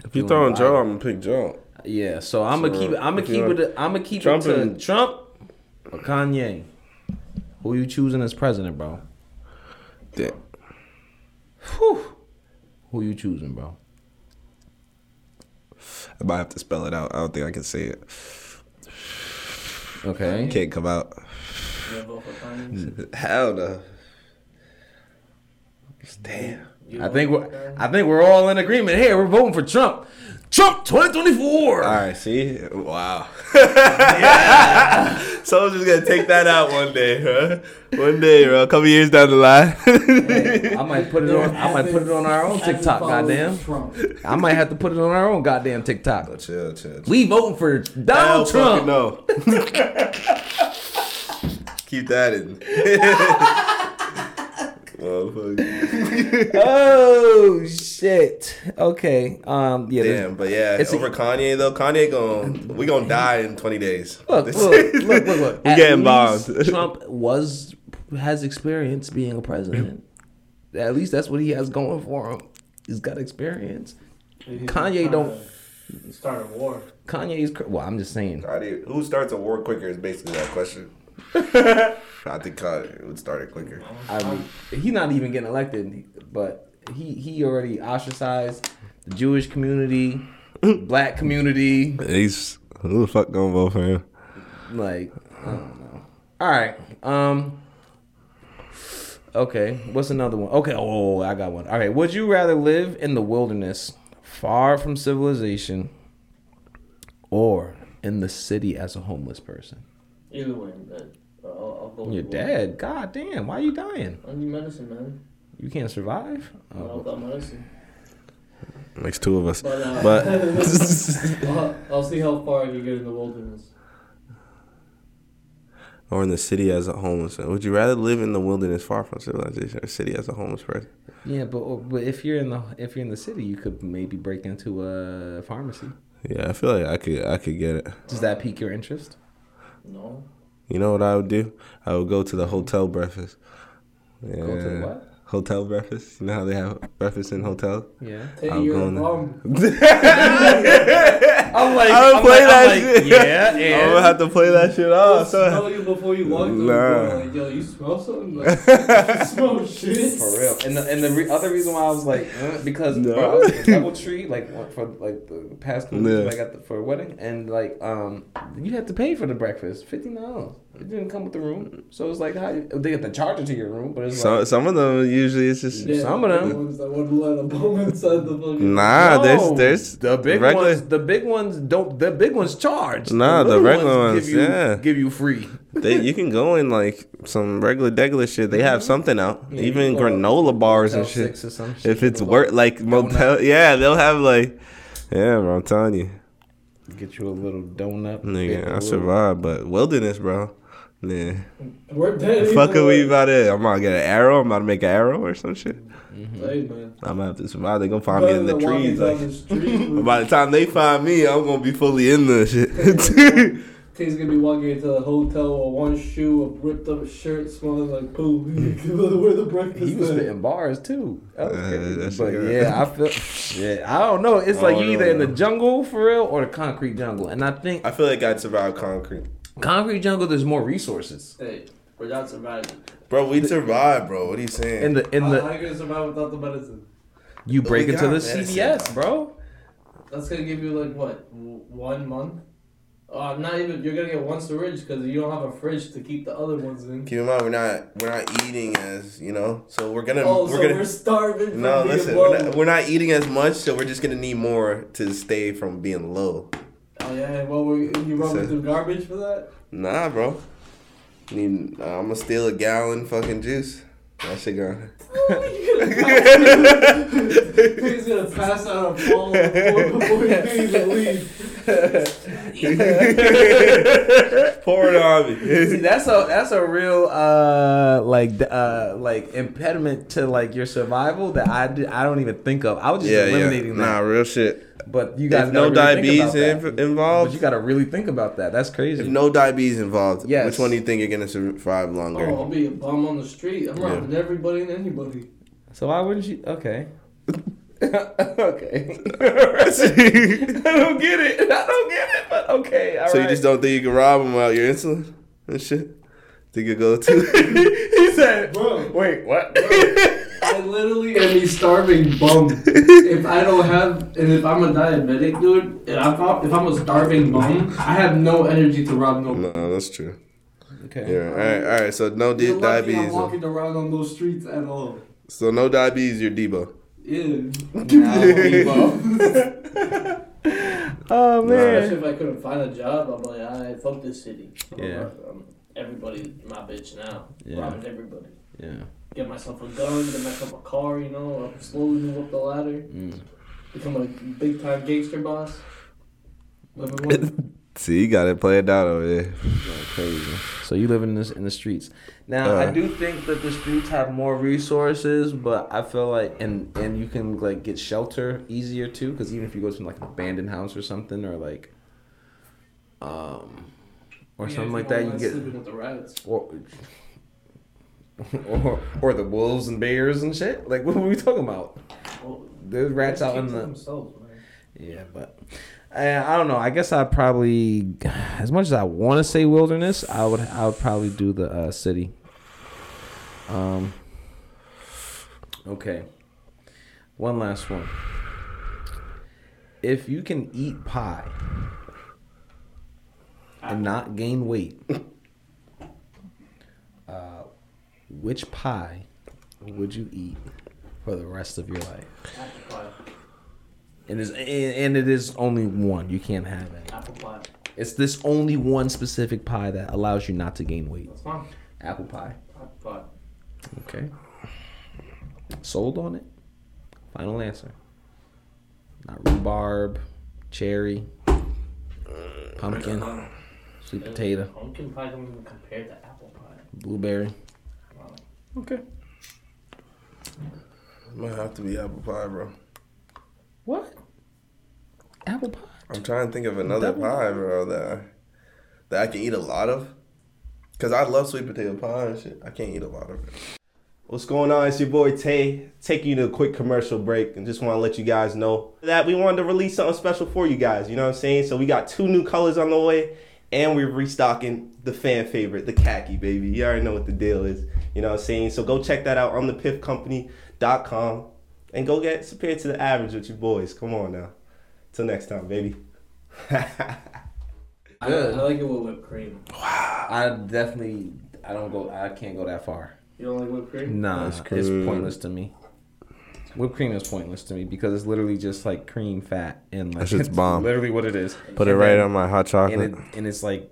If you Doing throwing Joe, I'm gonna pick Joe. Yeah, so I'm gonna So, keep it. I'm gonna keep it. I'm gonna keep Trump it to and- Trump or Kanye. Who you choosing as president, bro? Yeah. Whew. Who you choosing, bro? I might have to spell it out. I don't think I can say it. Okay. Can't come out. You gonna vote for Kanye? Hell no. Damn. I think we're I think we're all in agreement here. We're voting for Trump. Trump 2024. All right, see? Wow. yeah. Someone's just gonna take that out one day, huh? One day, bro. A couple years down the line. Hey, I might put it on. I might put it on our own TikTok. followed Goddamn. Trump. I might have to put it on our own goddamn TikTok. chill, chill, chill. We voting for Donald fucking Trump. no. Keep that in. Motherfucker. Oh shit. Okay. Um. Yeah. Damn, but yeah, It's a- over Kanye though. Kanye going we gonna die in twenty days. Look, look, look, look, look. we At getting bombed. Trump was has experience being a president. At least that's what he has going for him. He's got experience. He's Kanye don't- Start a war. Kanye's cr- well. I'm just saying. Kanye, who starts a war quicker is basically that question. I think it would start it quicker. I mean, he's not even getting elected, but he he already ostracized the Jewish community, black community. He's who the fuck gonna vote for him? Like, I don't know. All right. Um. Okay. What's another one? Okay. Oh, I got one. All right. Would you rather live in the wilderness, far from civilization, or in the city as a homeless person? Either way, I'm dead. I'll, I'll go. You're with war. dead. God damn. Why are you dying? I need medicine, man. You can't survive. Not Oh. without medicine. Makes two of us. But, uh, But I'll, I'll see how far I can get in the wilderness. or in the city as a homeless. man. Would you rather live in the wilderness far from civilization or city as a homeless person? Yeah, but but if you're in the if you're in the city, you could maybe break into a pharmacy. Yeah, I feel like I could I could get it. Does that pique your interest? No. You know what I would do? I would go to the hotel breakfast. Yeah. Go to the what? Hotel breakfast. You know how they have breakfast in hotels? Yeah. Hey, I'm you're going wrong. I'm like, I would I'm play like, that I'm shit. like, yeah, I'm and gonna have to play that shit off. I'll So. smell you before you walk through. Nah. Bro. Like, yo, you smell something? Like, you smell shit. for real. And the, and the re- other reason why I was like, uh, because No. bro, I was at the DoubleTree like for like the past couple Yeah. weeks, like at the, for a wedding, and like um, you had to pay for the breakfast, fifteen dollars. It didn't come with the room, so it's like how you, they get the charger to your room, but it's Some like some of them usually it's just Yeah, Some of them. The ones that want to let a bomb inside the nah. No, there's there's the big regular. ones. The big ones don't. The big ones charge. Nah, the little regular ones, give you, yeah. give you free. They, you can go in like some regular degular shit. They have mm-hmm. something out, Yeah, even granola bars and shit. Six or some shit. If it's They'll work like motel, yeah, they'll have like, yeah, bro. I'm telling you, Get you a little donut. nigga, bit, a I little- survived, but wilderness, bro. Yeah, We're dead. fuck are we about it? I'm about to get an arrow. I'm about to make an arrow or some shit. Hey, man. I'm gonna have to survive. They gonna find me in the Better trees. Like, the by the time they find me, I'm gonna be fully in the shit. He's gonna be walking into the hotel with one shoe, a ripped up shirt, smelling like poo. Where the breakfast He was at? spitting bars too. That was Uh, that's but yeah, I feel. Shit, I don't know. It's I like don't you either in the jungle for real or the concrete jungle, and I think I feel like I'd survive concrete, concrete jungle there's more resources. Hey, we're not surviving. bro. We'd survive, bro. What are you saying? In the in how, the how you gonna survive without the medicine? You break we into got, the man. CVS, bro. That's gonna give you like what w- one month? Uh, not even. You're gonna get one syringe because you don't have a fridge to keep the other ones in. Keep in mind, we're not we're not eating as you know, so we're gonna Oh, we're so gonna we're starving. From no being listen, we're not, we're not eating as much, so we're just gonna need more to stay from being low. Oh yeah, well, we you run me So- through garbage for that? Nah, bro. Need uh, I'm gonna steal a gallon fucking juice. That shit going. He's gonna pass out and fall before, before he can even leave. Pour it on me. See, me. that's a that's a real uh like uh like impediment to like your survival that I did, I don't even think of. I was just yeah, yeah. eliminating Nah, real shit. But you guys no really diabetes about in- involved? But you got to really think about that. That's crazy. If no diabetes involved, Yes. which one do you think you're gonna survive longer? Oh, I'll be a bum on the street. I'm Yeah. robbing everybody and anybody. so why wouldn't you? Okay. okay. I don't get it. I don't get it. But okay. all so you just don't think you can rob them without your insulin and shit? Think you go to? he said, Bro. "Wait, what?" I literally am a starving bum. if I don't have, and if I'm a diabetic, dude, and if I'm, if I'm a starving bum, I have no energy to rob no. no, that's true. okay. Yeah. All right. All right. So no di- You're lucky I'm diabetes. walking around on those streets at all. So no diabetes. You're Debo. Yeah. Debo. Oh man. Especially if I couldn't find a job, I'm like, I fuck this city. Yeah. Um, everybody, my bitch now. Yeah. Robbing everybody. Yeah. Get myself a gun, get myself a car, you know, I'll slowly move up the ladder. Mm. Become a big time gangster boss. See, you got it played out over there. Crazy. So you live in this in the streets. Now I Uh. do think that the streets have more resources, but I feel like and and you can like get shelter easier too, because even if you go to like an abandoned house or something, or like, um, or Yeah, something like that, you don't can mind get sleeping with the rabbits. or. Or, or the wolves and bears and shit. Like what were we talking about? Well, There's rats out in the themselves, man. Yeah, but uh, I don't know. I guess I probably, as much as I want to say wilderness, I would I would probably do the uh, city. Um. Okay. One last one. If you can eat pie and not gain weight, which pie would you eat for the rest of your life? Apple pie. And, it's, and it is only one. You can't have it. Apple pie. It's this only one specific pie that allows you not to gain weight. That's fine. Apple pie. Apple pie. Okay. Sold on it. Final answer. Not rhubarb, cherry, pumpkin, sweet potato, Pumpkin pie don't even compare to apple pie. blueberry. Okay. Might have to be apple pie, bro. What? Apple pie. I'm trying to think of another Double pie, bro, that I, that I can eat a lot of. Cause I love sweet potato pie and shit. I can't eat a lot of it. What's going on? It's your boy Tay, taking you to a quick commercial break, and just want to let you guys know that we wanted to release something special for you guys. You know what I'm saying? So we got two new colors on the way, and we're restocking the fan favorite, the khaki, baby. You already know what the deal is. You know what I'm saying? So go check that out on the thepiffcompany.com and go get superior to the average with your boys. Come on now. Till next time, baby. I, I like it with whipped cream. Wow. I definitely. I don't go. I can't go that far. You don't like whipped cream? Nah, it's cream. pointless to me. Whipped cream is pointless to me because it's literally just like cream, fat, and like That shit's it's bomb. Literally what it is. Put it And right then- on my hot and chocolate. it and it's like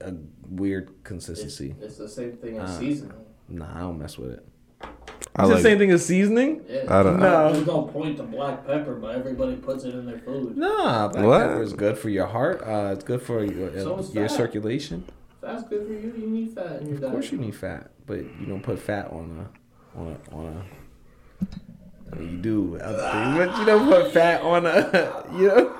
a weird consistency. it's the same thing as Uh, seasoning. Nah, I don't mess with it. I it's like the same thing as seasoning. Yeah. I don't- No. There's no point to black pepper, but everybody puts it in their food. Nah, black What? pepper is good for your heart. Uh, it's good for your, uh, So is your fat. circulation. That's good for you. You need fat in your Of diet. course, you need fat, but you don't put fat on a on a on a. I mean, you do other things, but you don't put fat on a. You know.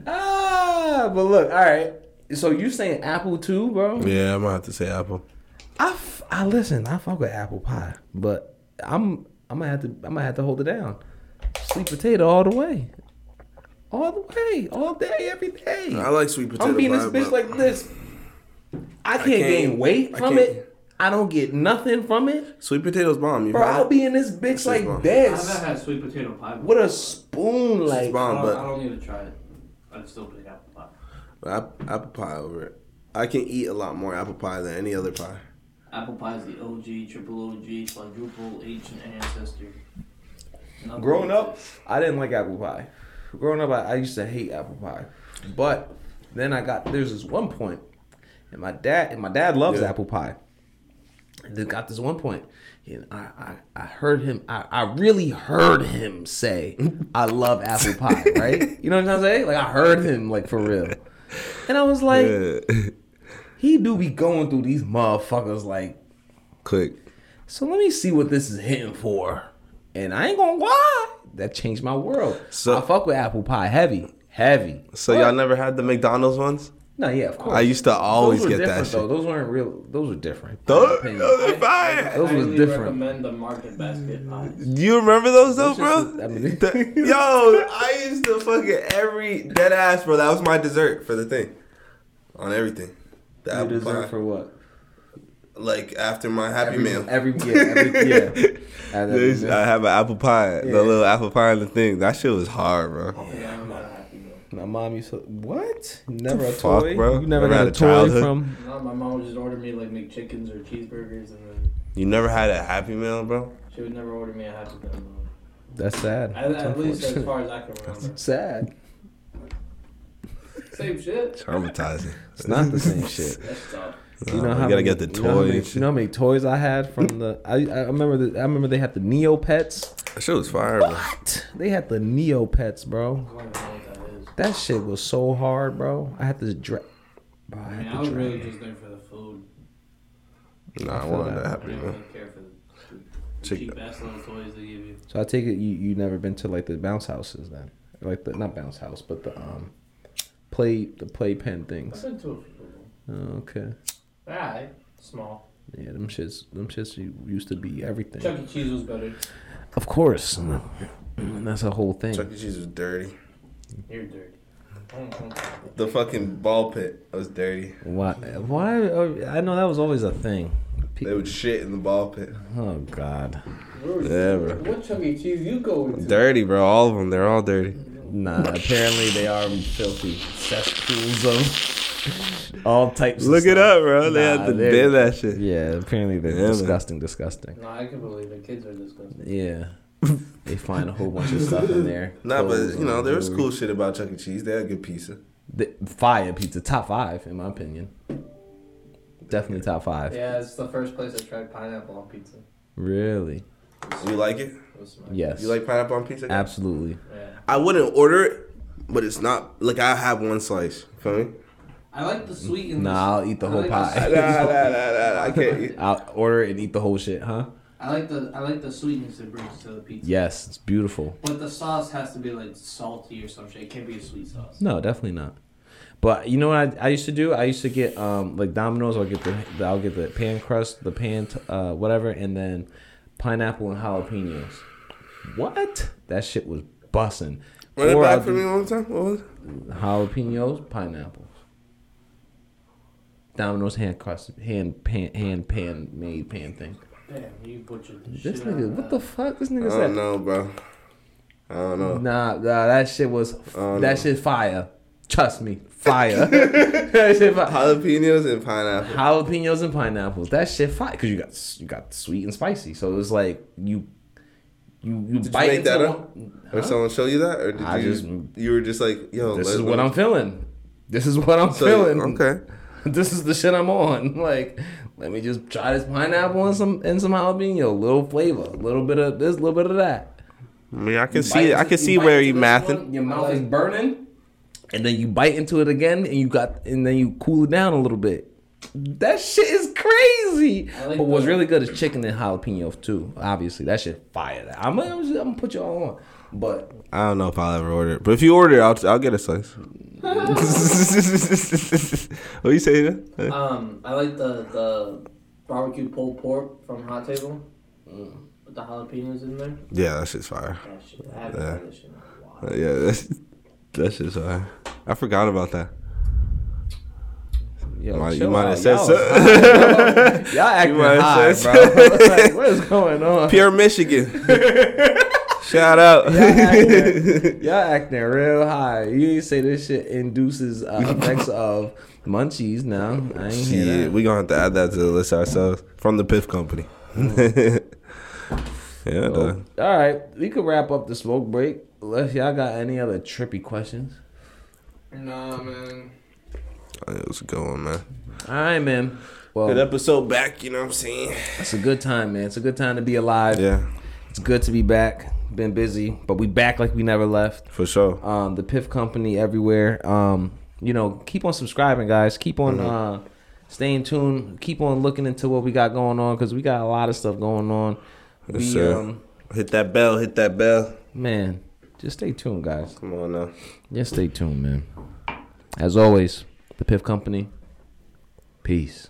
ah, but look, all right. So you saying apple too, bro? yeah, I'm gonna have to say apple. I, f- I listen. I fuck with apple pie, but I'm I'm gonna have to I'm gonna have to hold it down. Sweet potato all the way, all the way, all day, every day. I like sweet potato I'm being pie, this bitch like this. I can't, can't- gain weight I from can't- it. I don't get nothing from it. Sweet potatoes bomb. You Bro, had I'll be in this bitch like bomb. I this haven't had sweet potato pie. What a spoon, like I bomb, don't, but I don't need to try it. I'd still pick apple pie. Apple, apple pie over it. I can eat a lot more apple pie than any other pie. Apple pie is the OG, triple OG, quadruple ancient ancestor. Nothing Growing beats up, I didn't like apple pie. Growing up, I, I used to hate apple pie. But then I got there's this one point, and my dad and my dad loves Yeah. apple pie. Then got this one point, and I, I, I heard him. I, I really heard him say, "I love apple pie." Right? You know what I'm saying? Like I heard him, like for real. And I was like, Yeah. he do be going through these motherfuckers like Quick. so let me see what this is hitting for. And I ain't gonna lie, that changed my world. So- I fuck with apple pie heavy, heavy. So y'all never had the McDonald's ones? No, yeah, of course. I used to always those were get that different, shit. though. Those weren't real. Those were different. in Those, my opinion. those I. Those was highly different. recommend the market basket pies. Do you remember those though, Those bro? just- I mean- The- yo, I used to fucking every dead ass, bro. That was my dessert for the thing, on everything. The You apple deserve pie. for what? like after my happy Every meal. Every yeah, every, yeah. And There's- I have an apple pie, Yeah. the little apple pie and the thing. That shit was hard, bro. Yeah, my mom used to what? Never a fuck, toy, bro? You never, Never got had a a toy from. No, my mom would just order me like McChickens or cheeseburgers, and then You never had a happy meal, bro? she would never order me a happy meal. That's sad. At, That's at least as far as I can remember. sad. Same shit. Traumatizing. It's not the same shit. That's tough. You know how you gotta many, get the you know many- You know how many toys I had from the? I, I remember the. I remember they had the Neopets. that shit was fire, bro. They had the Neopets, bro. That is. That shit was so hard, bro. I had to drag. Bro, I I mean, had I to was drag. really just there for the food. Nah, I feel wanted that. that I happy didn't meal. really care for the, the Chick- cheap ass little toys they give you. So I take it you you never been to like the bounce houses then, like the not bounce house, but the um, play the playpen I've things. been to a few. Oh, okay. Alright, small. Yeah, them shits, them shits used to be everything. Chuck E. Cheese was better. Of course, and that's a whole thing. Chuck E. Cheese was dirty. You're dirty. The fucking ball pit was dirty. Why? Why? oh, I know that was always a thing. Pe- They would shit in the ball pit. Oh God. Yeah, bro. What Chuck E. Cheese you go to? Dirty, bro. All of them. They're all dirty. Nah. Apparently they are filthy cesspools of all types. of Look it stuff. up, bro. They Nah, had to they're- that shit. Yeah. Apparently they're Yeah, man. disgusting. Disgusting. No, I can believe it. Kids are disgusting. Yeah. they find a whole bunch of stuff in there. Nah, but you know and there was cool shit about Chuck E. Cheese. They had good pizza. The, fire pizza, top five in my opinion. Definitely top five. Yeah, it's the first place I tried pineapple on pizza. Really? You like it? It. Yes. You like pineapple on pizza? Absolutely. Yeah. I wouldn't order it, but it's not like I have one slice. Feel me? I like the sweet and the Nah, I'll eat the I whole like pie. The, nah, nah, nah, nah. I can't eat. I'll order it and eat the whole shit, huh? I like the I like the sweetness it brings to the pizza. Yes, it's beautiful. But the sauce has to be like salty or some shit. It can't be a sweet sauce. No, definitely not. But you know what I, I used to do? I used to get um like Domino's. I'll get the, the I'll get the pan crust, the pan t- uh whatever, and then pineapple and jalapenos. What? That shit was bussing. Run it Or back I'll for do me one more time. What was it? Jalapenos, pineapples. Domino's hand crust, hand pan, hand pan made pan thing. Damn, you butchered This shit nigga, of what that. the fuck? This nigga I nigga don't said. know, bro. I don't know. Nah, nah, that shit was that no. shit fire. Trust me, fire. that shit fire. Jalapenos and pineapple. Jalapenos and pineapples. That shit fire because you got you got sweet and spicy. So it was like you you you Did you bite make into that one- up? Or someone show you that, or did I you just- you were just like, yo, This is what me- I'm feeling. This is what I'm So, feeling. Okay. This is the shit I'm on. Like, let me just try this pineapple and some and some jalapeno. A little flavor, a little bit of this, a little bit of that. I mean, I can You see, bite I can see bite where you this mathing. one, Your mouth is burning, and then you bite into it again, and you got, and then you cool it down a little bit. That shit is crazy. Like but what's really good is chicken and jalapenos too. Obviously, that shit fire. I'm, I'm, just- I'm gonna put you all on. But I don't know if I'll ever order it, but if you order, it, I'll I'll get a slice. What you say? Huh? Um, I like the the barbecue pulled pork from Hot Table with the jalapenos in there. Yeah, that shit's fire. That shit, I haven't Yeah. tried that shit in a while. Uh, yeah, that's that shit's fire. I forgot about that. Yo, Might- you might have said Y'all so. was high, bro. Y'all acting might high, bro. like, what is going on? Pure Michigan. Shout out. Y'all acting, y'all acting real high. You ain't say this shit induces uh, effects of munchies. Now I ain't hear Yeah, that. we gonna have to add that to the list ourselves from the Piff Company. yeah, dog. All right, we could wrap up the smoke break. Unless y'all got any other trippy questions. Nah, man. it was a good one, man. All right, man. Well, Good episode back. You know what I'm saying? it's a good time, man. It's a good time to be alive. Yeah, It's good to be back. Been busy, but we back like we never left. for sure. Um, the Piff Company everywhere. Um, you know, keep on subscribing, guys. Keep on uh, staying tuned. Keep on looking into what we got going on because we got a lot of stuff going on. Yes, we, sir. um, Hit that bell. Hit that bell. man, just stay tuned, guys. Come on now. Just stay tuned, man. As always, the Piff Company. Peace.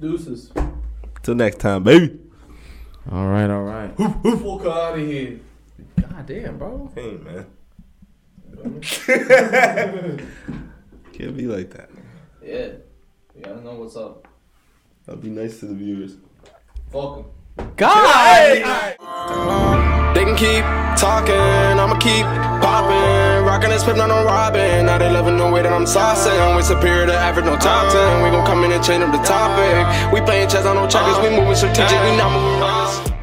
Deuces. Till next time, baby. All right, all right. Fuck out of here. God damn, bro. Hey, man. Can't be like that. Yeah. You gotta know what's up. I'll be nice to the viewers. Fuck 'em. God. Keep talking, I'ma keep popping. Rocking this pip, not no robbing. Now they loving the way that I'm saucing. We superior to average, no top uh-huh. 10. We gon' come in and change up the topic. We playing chess on no checkers, we moving strategic, we uh-huh. not moving